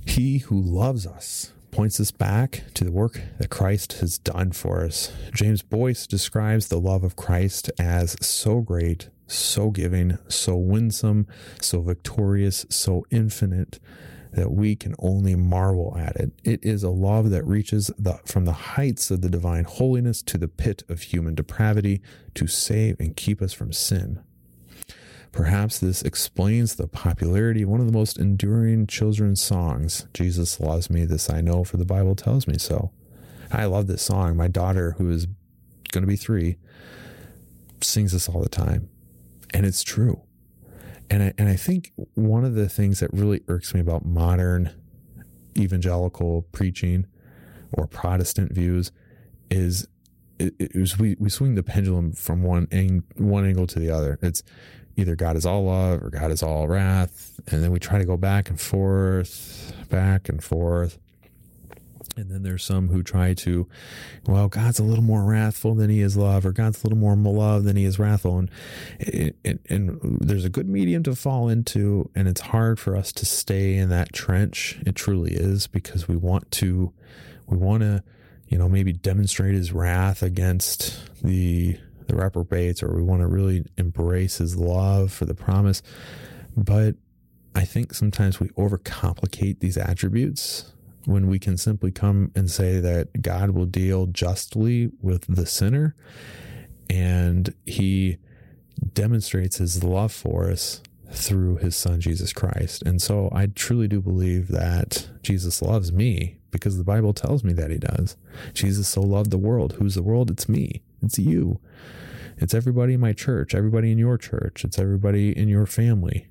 He who loves us points us back to the work that Christ has done for us. James Boice describes the love of Christ as so great, so giving, so winsome, so victorious, so infinite that we can only marvel at it. It is a love that reaches the, from the heights of the divine holiness to the pit of human depravity to save and keep us from sin. Perhaps this explains the popularity of one of the most enduring children's songs, Jesus Loves Me, This I Know, for the Bible tells me so. I love this song. My daughter, who is going to be three, sings this all the time. And it's true. And I, and I think one of the things that really irks me about modern evangelical preaching or Protestant views is it, it was we, we swing the pendulum from one ang- one angle to the other. It's either God is all love or God is all wrath. And then we try to go back and forth, back and forth. And then there's some who try to, well, God's a little more wrathful than he is love, or God's a little more love than he is wrathful. And, and, and there's a good medium to fall into, and it's hard for us to stay in that trench. It truly is because we want to, we want to, you know, maybe demonstrate his wrath against the the reprobates or we want to really embrace his love for the promise. But I think sometimes we overcomplicate these attributes when we can simply come and say that God will deal justly with the sinner and he demonstrates his love for us through his son Jesus Christ. And so I truly do believe that Jesus loves me because the Bible tells me that he does. Jesus so loved the world. Who's the world? It's me. It's you. It's everybody in my church, everybody in your church, it's everybody in your family.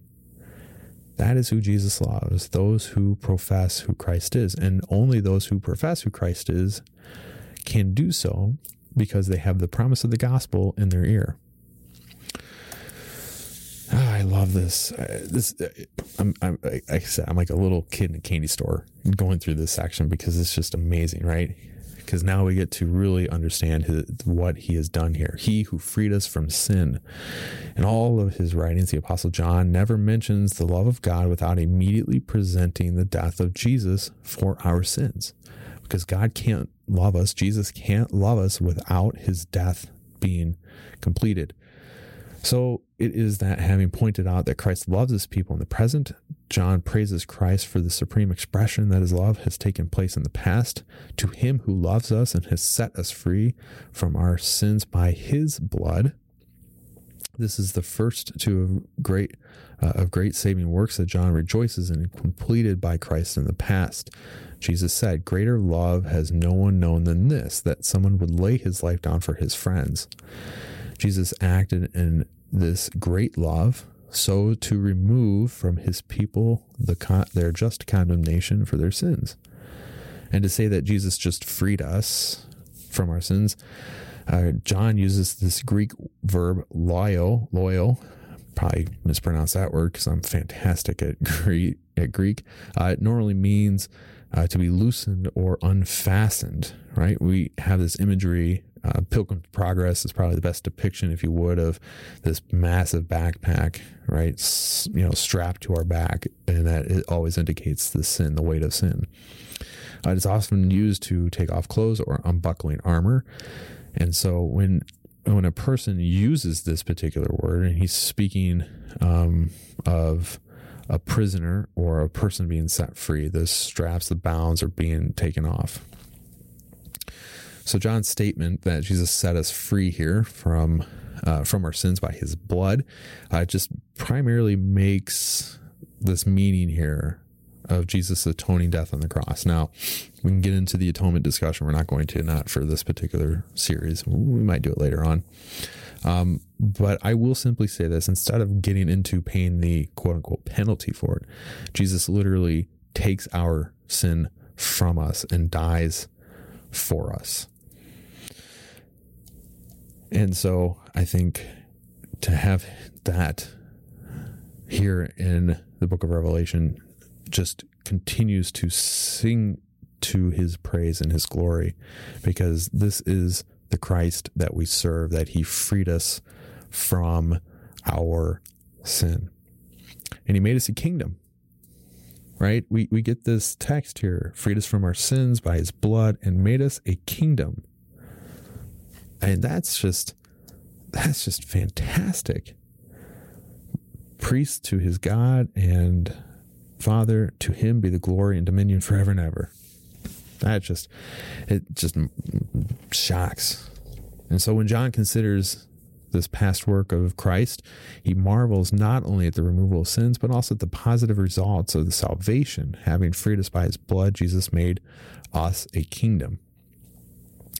That is who Jesus loves, those who profess who Christ is. And only those who profess who Christ is can do so because they have the promise of the gospel in their ear. Ah, I love this. This, I'm, I'm, like I said, I'm like a little kid in a candy store going through this section because it's just amazing, right? Because now we get to really understand his, what he has done here. He who freed us from sin. In all of his writings, the Apostle John never mentions the love of God without immediately presenting the death of Jesus for our sins. Because God can't love us, Jesus can't love us without his death being completed. So it is that having pointed out that Christ loves his people in the present, John praises Christ for the supreme expression that his love has taken place in the past. To him who loves us and has set us free from our sins by his blood. This is the first two of great uh, of great saving works that John rejoices in completed by Christ in the past. Jesus said, Greater love has no one known than this, that someone would lay his life down for his friends. Jesus acted in this great love so to remove from his people the con- their just condemnation for their sins. And to say that Jesus just freed us from our sins, uh, John uses this Greek verb loyal, loyal, probably mispronounced that word because I'm fantastic at Greek. At Greek, uh, it normally means uh, to be loosened or unfastened. Right? We have this imagery. Uh, Pilgrim's Progress is probably the best depiction, if you would, of this massive backpack, right? S- you know, strapped to our back, and that it always indicates the sin, the weight of sin. Uh, it's often used to take off clothes or unbuckling armor. And so when when a person uses this particular word and he's speaking um, of a prisoner or a person being set free, the straps, the bounds are being taken off. So John's statement that Jesus set us free here from uh, from our sins by His blood uh, just primarily makes this meaning here of Jesus' atoning death on the cross. Now, we can get into the atonement discussion. We're not going to, not for this particular series. We might do it later on. Um, but I will simply say this instead of getting into paying the quote unquote penalty for it, Jesus literally takes our sin from us and dies for us. And so I think to have that here in the book of Revelation just continues to sing to his praise and his glory because this is the Christ that we serve, that he freed us from our sin. And he made us a kingdom. Right? We we get this text here, freed us from our sins by his blood and made us a kingdom. And that's just that's just fantastic. Priest to his God and Father, to him be the glory and dominion forever and ever. That just, it just shocks. And so when John considers this past work of Christ, he marvels not only at the removal of sins, but also at the positive results of the salvation. Having freed us by his blood, Jesus made us a kingdom.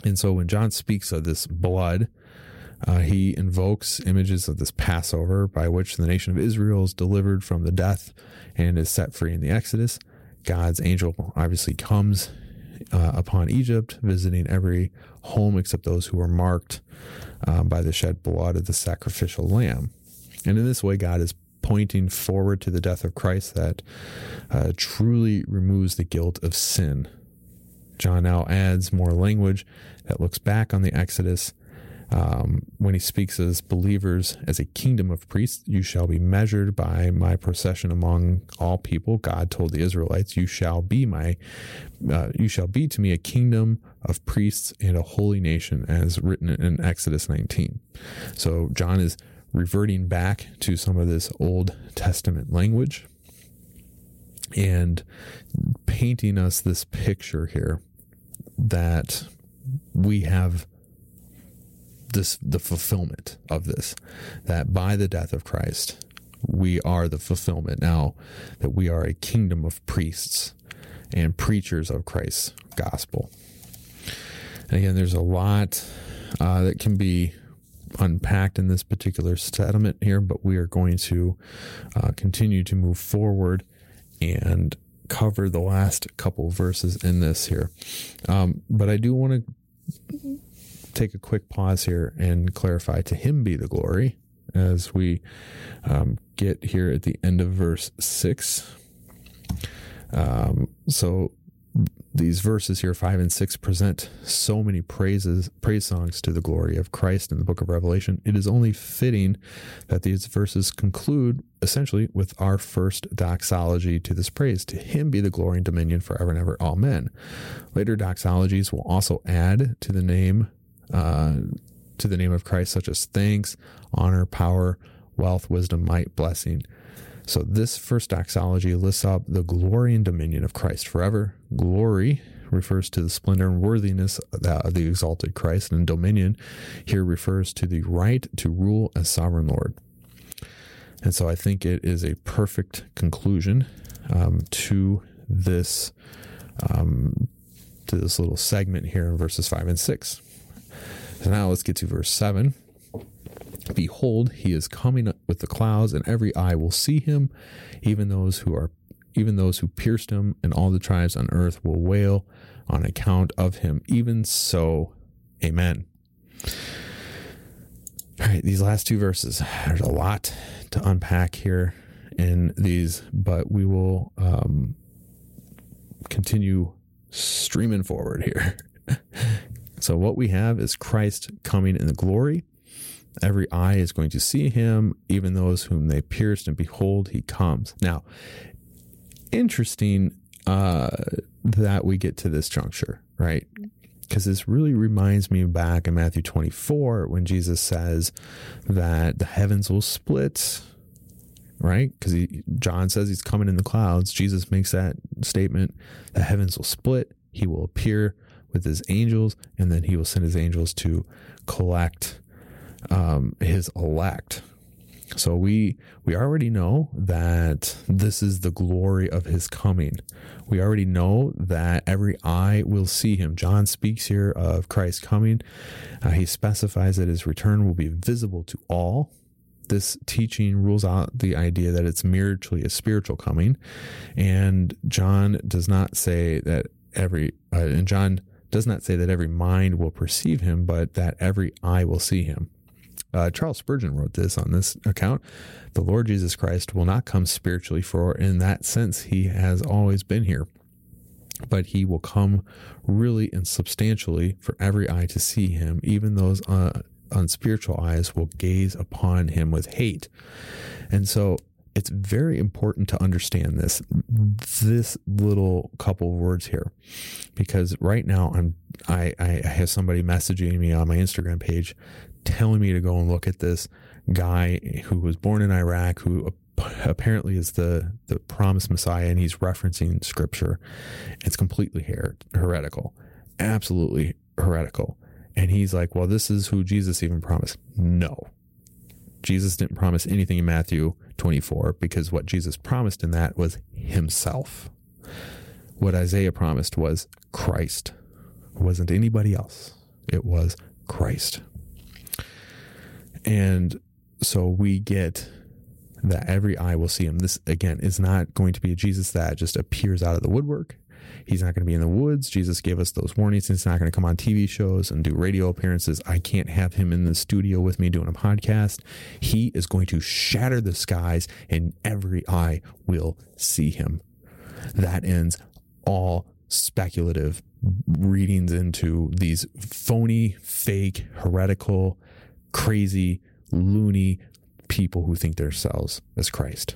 And so when John speaks of this blood, uh, he invokes images of this Passover by which the nation of Israel is delivered from the death and is set free in the Exodus. God's angel obviously comes uh, upon Egypt, visiting every home except those who were marked um, by the shed blood of the sacrificial lamb. And in this way, God is pointing forward to the death of Christ that uh, truly removes the guilt of sin. John now adds more language that looks back on the Exodus um, when he speaks as believers as a kingdom of priests, you shall be measured by my procession among all people. God told the Israelites, "You shall be my, uh, you shall be to me a kingdom of priests and a holy nation," as written in Exodus 19. So John is reverting back to some of this Old Testament language and painting us this picture here that we have this the fulfillment of this that by the death of Christ we are the fulfillment now that we are a kingdom of priests and preachers of Christ's gospel. And again, there's a lot uh, that can be unpacked in this particular settlement here, but we are going to uh, continue to move forward and cover the last couple verses in this here. Um, but I do want to take a quick pause here and clarify to him be the glory as we um, get here at the end of verse 6. Um, so these verses here, 5 and 6, present so many praises, praise songs to the glory of Christ in the book of Revelation. It is only fitting that these verses conclude essentially with our first doxology to this praise. To him be the glory and dominion forever and ever. Amen. Later doxologies will also add to the name uh, to the name of Christ, such as thanks, honor, power, wealth, wisdom, might, blessing. So this first doxology lists up the glory and dominion of Christ forever. Glory refers to the splendor and worthiness of the exalted Christ, and dominion here refers to the right to rule as sovereign Lord. And so I think it is a perfect conclusion um, to this um, to this little segment here in verses five and six. So now let's get to verse 7. Behold, he is coming with the clouds, and every eye will see him, even those who are even those who pierced him, and all the tribes on earth will wail on account of him. Even so, amen. All right, these last two verses, there's a lot to unpack here in these, but we will um, continue streaming forward here. so, what we have is Christ coming in the glory. Every eye is going to see him, even those whom they pierced, and behold, he comes. Now, interesting uh, that we get to this juncture, right? Because this really reminds me back in Matthew 24 when Jesus says that the heavens will split, right? Because John says he's coming in the clouds. Jesus makes that statement the heavens will split, he will appear with his angels, and then he will send his angels to collect um, his elect. So we we already know that this is the glory of his coming. We already know that every eye will see him. John speaks here of Christ coming. Uh, he specifies that his return will be visible to all. This teaching rules out the idea that it's merely a spiritual coming, and John does not say that every uh, and John does not say that every mind will perceive him, but that every eye will see him. Uh, Charles Spurgeon wrote this on this account. The Lord Jesus Christ will not come spiritually, for in that sense, he has always been here. But he will come really and substantially for every eye to see him. Even those uh, unspiritual eyes will gaze upon him with hate. And so it's very important to understand this this little couple of words here because right now I'm I, I have somebody messaging me on my Instagram page telling me to go and look at this guy who was born in Iraq who apparently is the the promised Messiah and he's referencing scripture it's completely her- heretical absolutely heretical and he's like well this is who Jesus even promised no Jesus didn't promise anything in Matthew 24 because what Jesus promised in that was himself. What Isaiah promised was Christ. It wasn't anybody else. It was Christ. And so we get that every eye will see him. This again is not going to be a Jesus that just appears out of the woodwork. He's not going to be in the woods. Jesus gave us those warnings. He's not going to come on TV shows and do radio appearances. I can't have him in the studio with me doing a podcast. He is going to shatter the skies and every eye will see him. That ends all speculative readings into these phony, fake, heretical, crazy, loony people who think themselves as Christ.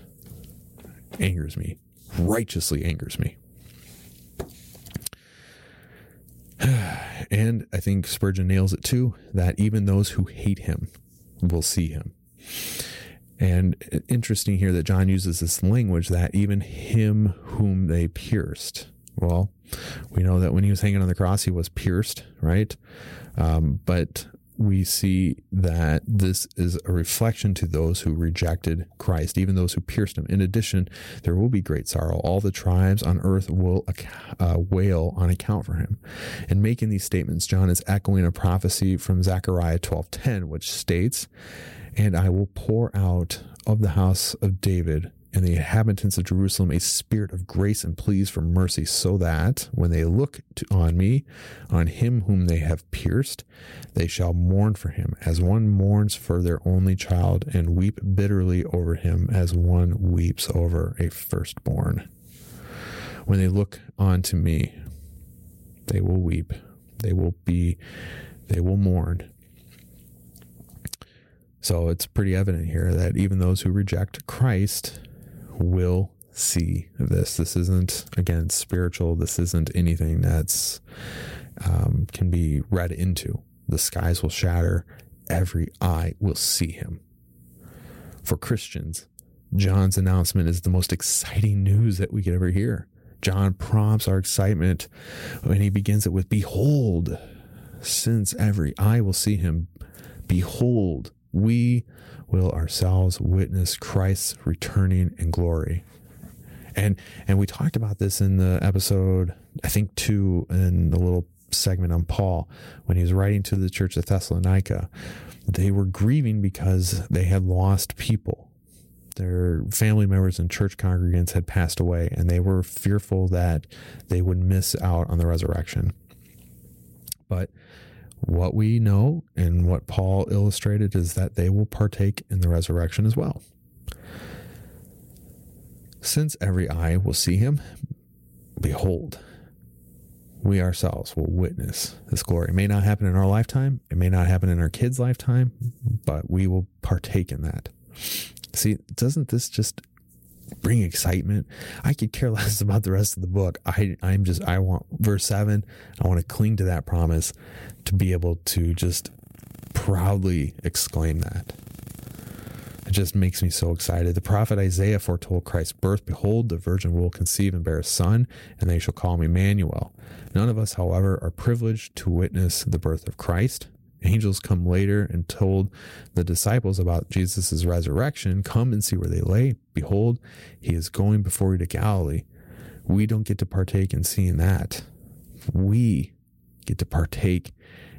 Angers me, righteously angers me. and I think Spurgeon nails it too that even those who hate him will see him. And interesting here that John uses this language that even him whom they pierced. Well, we know that when he was hanging on the cross, he was pierced, right? Um, but we see that this is a reflection to those who rejected Christ, even those who pierced him. In addition, there will be great sorrow. All the tribes on earth will uh, wail on account for him. In making these statements, John is echoing a prophecy from Zechariah 12:10, which states, "And I will pour out of the house of David and the inhabitants of Jerusalem a spirit of grace and pleas for mercy, so that when they look to, on me, on him whom they have pierced, they shall mourn for him, as one mourns for their only child, and weep bitterly over him, as one weeps over a firstborn. When they look on to me, they will weep, they will be, they will mourn. So it's pretty evident here that even those who reject Christ will see this. This isn't again spiritual. This isn't anything that's um, can be read into. The skies will shatter. Every eye will see him. For Christians, John's announcement is the most exciting news that we could ever hear. John prompts our excitement when he begins it with, Behold, since every eye will see him, behold, we will ourselves witness Christ's returning in glory. And and we talked about this in the episode, I think two in the little segment on Paul when he was writing to the church of Thessalonica. They were grieving because they had lost people. Their family members and church congregants had passed away, and they were fearful that they would miss out on the resurrection. But what we know and what Paul illustrated is that they will partake in the resurrection as well. Since every eye will see him, behold, we ourselves will witness this glory. It may not happen in our lifetime, it may not happen in our kids' lifetime, but we will partake in that. See, doesn't this just bring excitement? I could care less about the rest of the book. I, I'm just, I want verse 7, I want to cling to that promise to be able to just proudly exclaim that. It just makes me so excited. The prophet Isaiah foretold Christ's birth. Behold, the virgin will conceive and bear a son, and they shall call him Emmanuel. None of us, however, are privileged to witness the birth of Christ. Angels come later and told the disciples about Jesus' resurrection. Come and see where they lay. Behold, he is going before you to Galilee. We don't get to partake in seeing that. We get to partake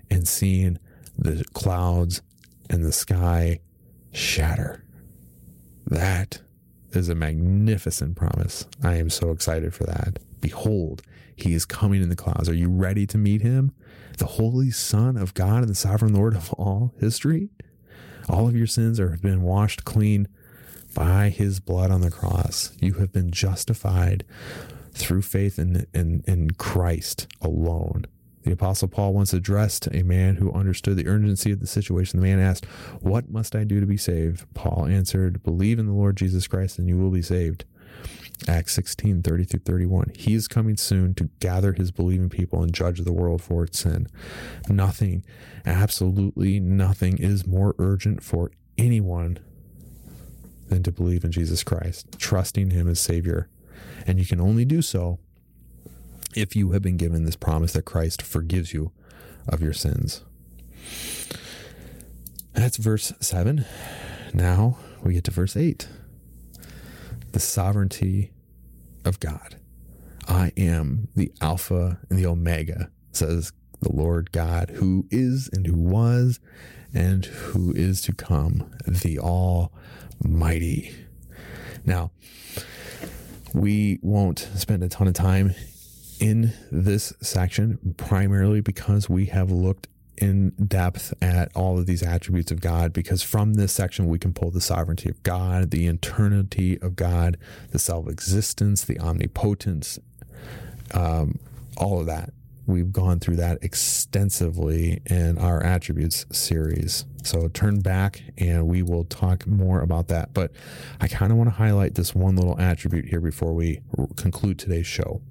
in seeing the clouds and the sky shatter. That is a magnificent promise. I am so excited for that. Behold, he is coming in the clouds. Are you ready to meet him? The Holy Son of God and the Sovereign Lord of all history? All of your sins have been washed clean by his blood on the cross. You have been justified through faith in, in, in Christ alone. The Apostle Paul once addressed a man who understood the urgency of the situation. The man asked, What must I do to be saved? Paul answered, Believe in the Lord Jesus Christ and you will be saved. Acts 16, 30 through 31. He is coming soon to gather his believing people and judge the world for its sin. Nothing, absolutely nothing, is more urgent for anyone than to believe in Jesus Christ, trusting him as Savior. And you can only do so if you have been given this promise that Christ forgives you of your sins. That's verse 7. Now we get to verse 8 the sovereignty of God. I am the Alpha and the Omega, says the Lord God, who is and who was and who is to come, the Almighty. Now, we won't spend a ton of time in this section, primarily because we have looked in depth at all of these attributes of God, because from this section we can pull the sovereignty of God, the eternity of God, the self existence, the omnipotence, um, all of that. We've gone through that extensively in our attributes series. So turn back and we will talk more about that. But I kind of want to highlight this one little attribute here before we conclude today's show.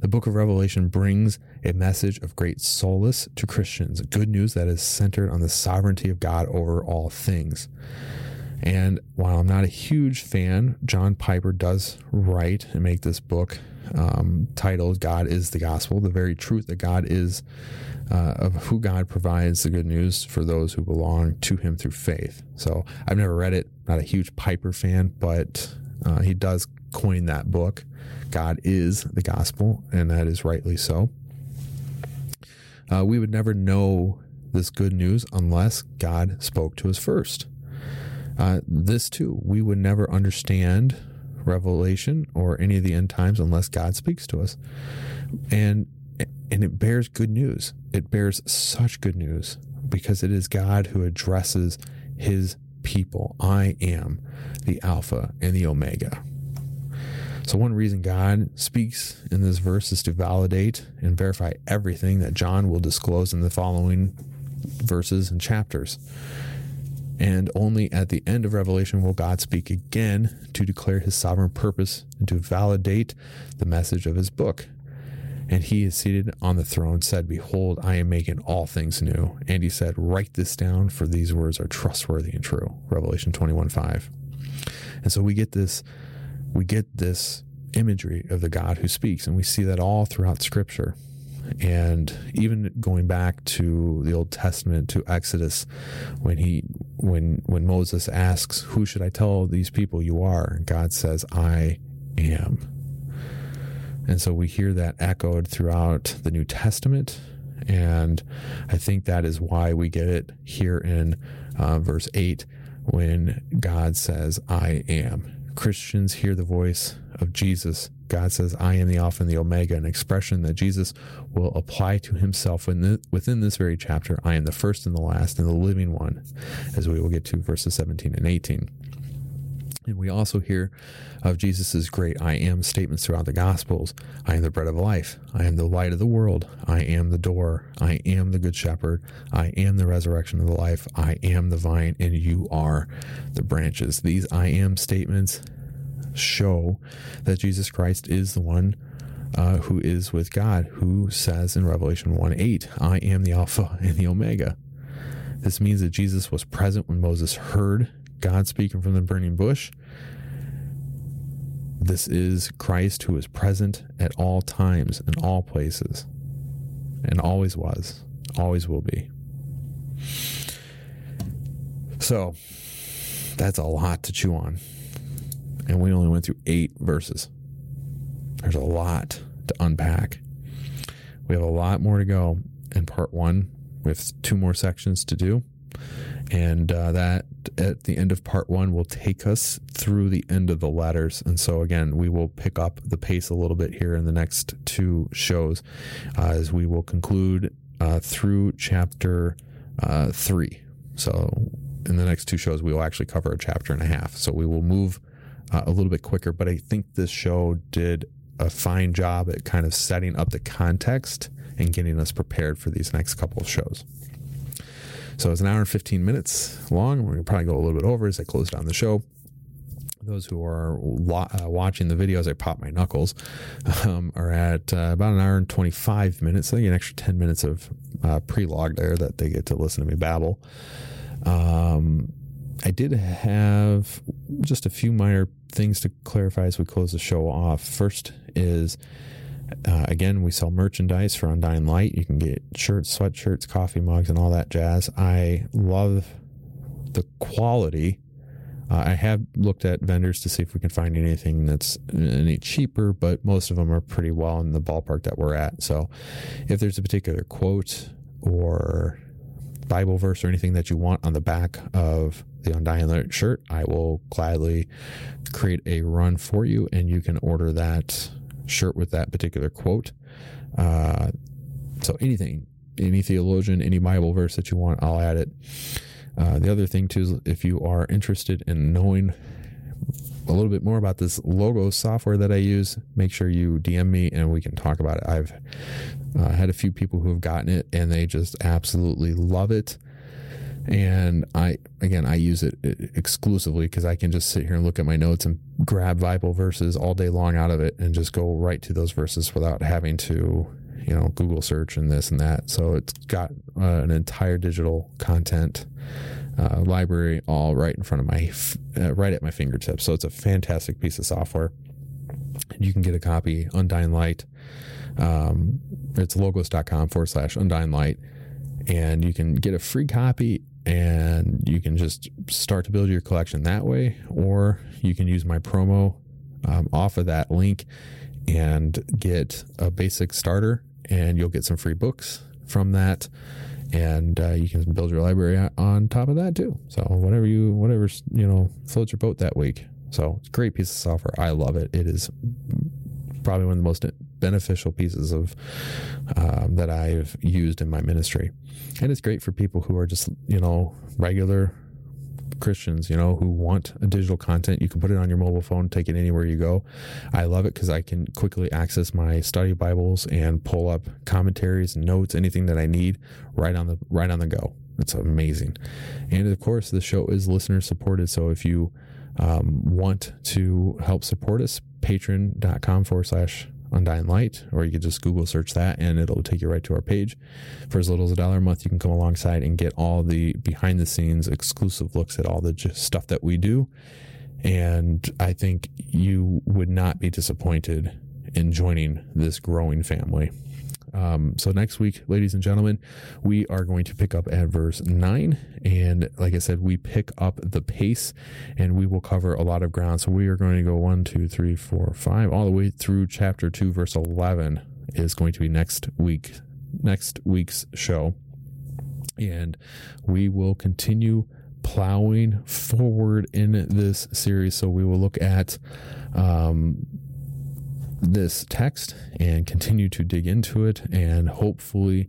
The book of Revelation brings a message of great solace to Christians, good news that is centered on the sovereignty of God over all things. And while I'm not a huge fan, John Piper does write and make this book um, titled God is the Gospel, the very truth that God is, uh, of who God provides the good news for those who belong to Him through faith. So I've never read it, not a huge Piper fan, but uh, he does coin that book. God is the gospel, and that is rightly so. Uh, we would never know this good news unless God spoke to us first. Uh, this too, we would never understand Revelation or any of the end times unless God speaks to us, and and it bears good news. It bears such good news because it is God who addresses His people. I am the Alpha and the Omega. So, one reason God speaks in this verse is to validate and verify everything that John will disclose in the following verses and chapters. And only at the end of Revelation will God speak again to declare his sovereign purpose and to validate the message of his book. And he is seated on the throne, said, Behold, I am making all things new. And he said, Write this down, for these words are trustworthy and true. Revelation 21 5. And so we get this we get this imagery of the God who speaks, and we see that all throughout Scripture. And even going back to the Old Testament to Exodus, when he when when Moses asks, "Who should I tell these people you are?" God says, "I am." And so we hear that echoed throughout the New Testament. And I think that is why we get it here in uh, verse 8 when God says, I am. Christians hear the voice of Jesus God says, I am the Alpha and the Omega, an expression that Jesus will apply to himself within, this very chapter. I am the first and the last and the living one, as we will get to verses 17 and 18. And we also hear of Jesus' great I am statements throughout the Gospels. I am the bread of life. I am the light of the world. I am the door. I am the good shepherd. I am the resurrection of the life. I am the vine, and you are the branches. These I am statements show that Jesus Christ is the one uh, who is with God, who says in Revelation 1 8, I am the Alpha and the Omega. This means that Jesus was present when Moses heard God speaking from the burning bush. This is Christ who is present at all times and all places, and always was, always will be. So, that's a lot to chew on. And we only went through eight verses. There's a lot to unpack. We have a lot more to go in part one. We have two more sections to do. And uh, that at the end of part one will take us through the end of the letters. And so, again, we will pick up the pace a little bit here in the next two shows uh, as we will conclude uh, through chapter uh, three. So, in the next two shows, we will actually cover a chapter and a half. So, we will move uh, a little bit quicker. But I think this show did a fine job at kind of setting up the context and getting us prepared for these next couple of shows. So it's an hour and 15 minutes long. We're going to probably go a little bit over as I close down the show. Those who are uh, watching the video as I pop my knuckles, um, are at uh, about an hour and 25 minutes. So they get an extra 10 minutes of uh, pre-log there that they get to listen to me babble. Um, I did have just a few minor things to clarify as we close the show off. First is uh, again, we sell merchandise for Undying Light. You can get shirts, sweatshirts, coffee mugs, and all that jazz. I love the quality. Uh, I have looked at vendors to see if we can find anything that's any cheaper, but most of them are pretty well in the ballpark that we're at. So, if there's a particular quote or Bible verse or anything that you want on the back of the Undying Light shirt, I will gladly create a run for you, and you can order that shirt with that particular quote. Uh, so anything, any theologian, any Bible verse that you want, I'll add it. Uh, the other thing too is if you are interested in knowing a little bit more about this Logos software that I use, make sure you DM me and we can talk about it. I've uh, had a few people who have gotten it and they just absolutely love it and I again I use it exclusively because I can just sit here and look at my notes and grab Bible verses all day long out of it and just go right to those verses without having to you know Google search and this and that. So it's got uh, an entire digital content uh, library all right in front of my uh, right at my fingertips. So it's a fantastic piece of software. You can get a copy Undying Light. Um, it's logos.com forward slash Undying Light and you can get a free copy and you can just start to build your collection that way, or you can use my promo um, off of that link and get a basic starter, and you'll get some free books from that, and uh, you can build your library on top of that too. So whatever you whatever you know floats your boat that week. So it's a great piece of software. I love it. It is probably one of the most beneficial pieces of um, that I've used in my ministry, and it's great for people who are just you know regular Christians, you know, who want a digital content. You can put it on your mobile phone, take it anywhere you go. I love it because I can quickly access my study Bibles and pull up commentaries, notes, anything that I need right on the right on the go. It's amazing, and of course, the show is listener supported. So if you um, want to help support us, patreon.com forward slash Undying Light, or you could just Google search that and it'll take you right to our page. For as little as a dollar a month, you can come alongside and get all the behind the scenes exclusive looks at all the stuff that we do. And I think you would not be disappointed in joining this growing family. Um, so next week, ladies and gentlemen, we are going to pick up at verse nine, and like I said, we pick up the pace, and we will cover a lot of ground. So we are going to go one, two, three, four, five, all the way through chapter two, verse eleven is going to be next week, next week's show, and we will continue plowing forward in this series. So we will look at um, this text and continue to dig into it and hopefully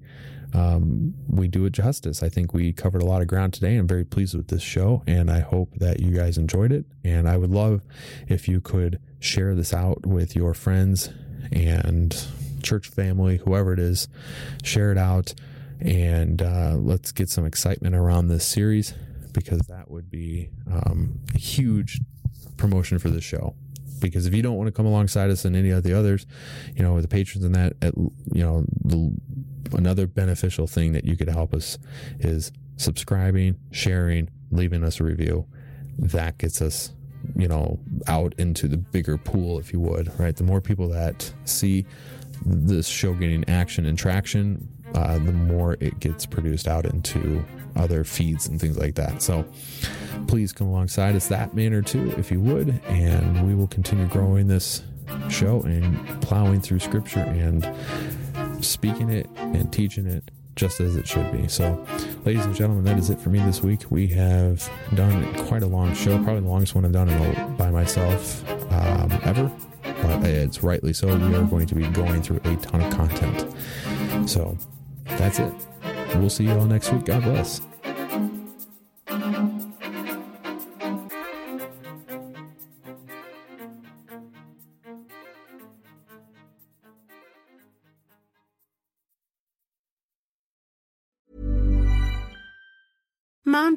um, we do it justice. I think we covered a lot of ground today. I'm very pleased with this show, and I hope that you guys enjoyed it. And I would love if you could share this out with your friends and church family, whoever it is. Share it out, and uh, let's get some excitement around this series because that would be um, a huge promotion for the show because if you don't want to come alongside us and any of the others, you know, the patrons and that, at, you know, the, another beneficial thing that you could help us is subscribing, sharing, leaving us a review. That gets us, you know, out into the bigger pool, if you would, right? The more people that see this show getting action and traction, uh, the more it gets produced out into other feeds and things like that. So please come alongside us that manner too, if you would, and we will continue growing this show and plowing through scripture and speaking it and teaching it just as it should be. So, ladies and gentlemen, that is it for me this week. We have done quite a long show, probably the longest one I've done by myself um, ever, but it's rightly so. We are going to be going through a ton of content. So, that's it. We'll see you all next week. God bless.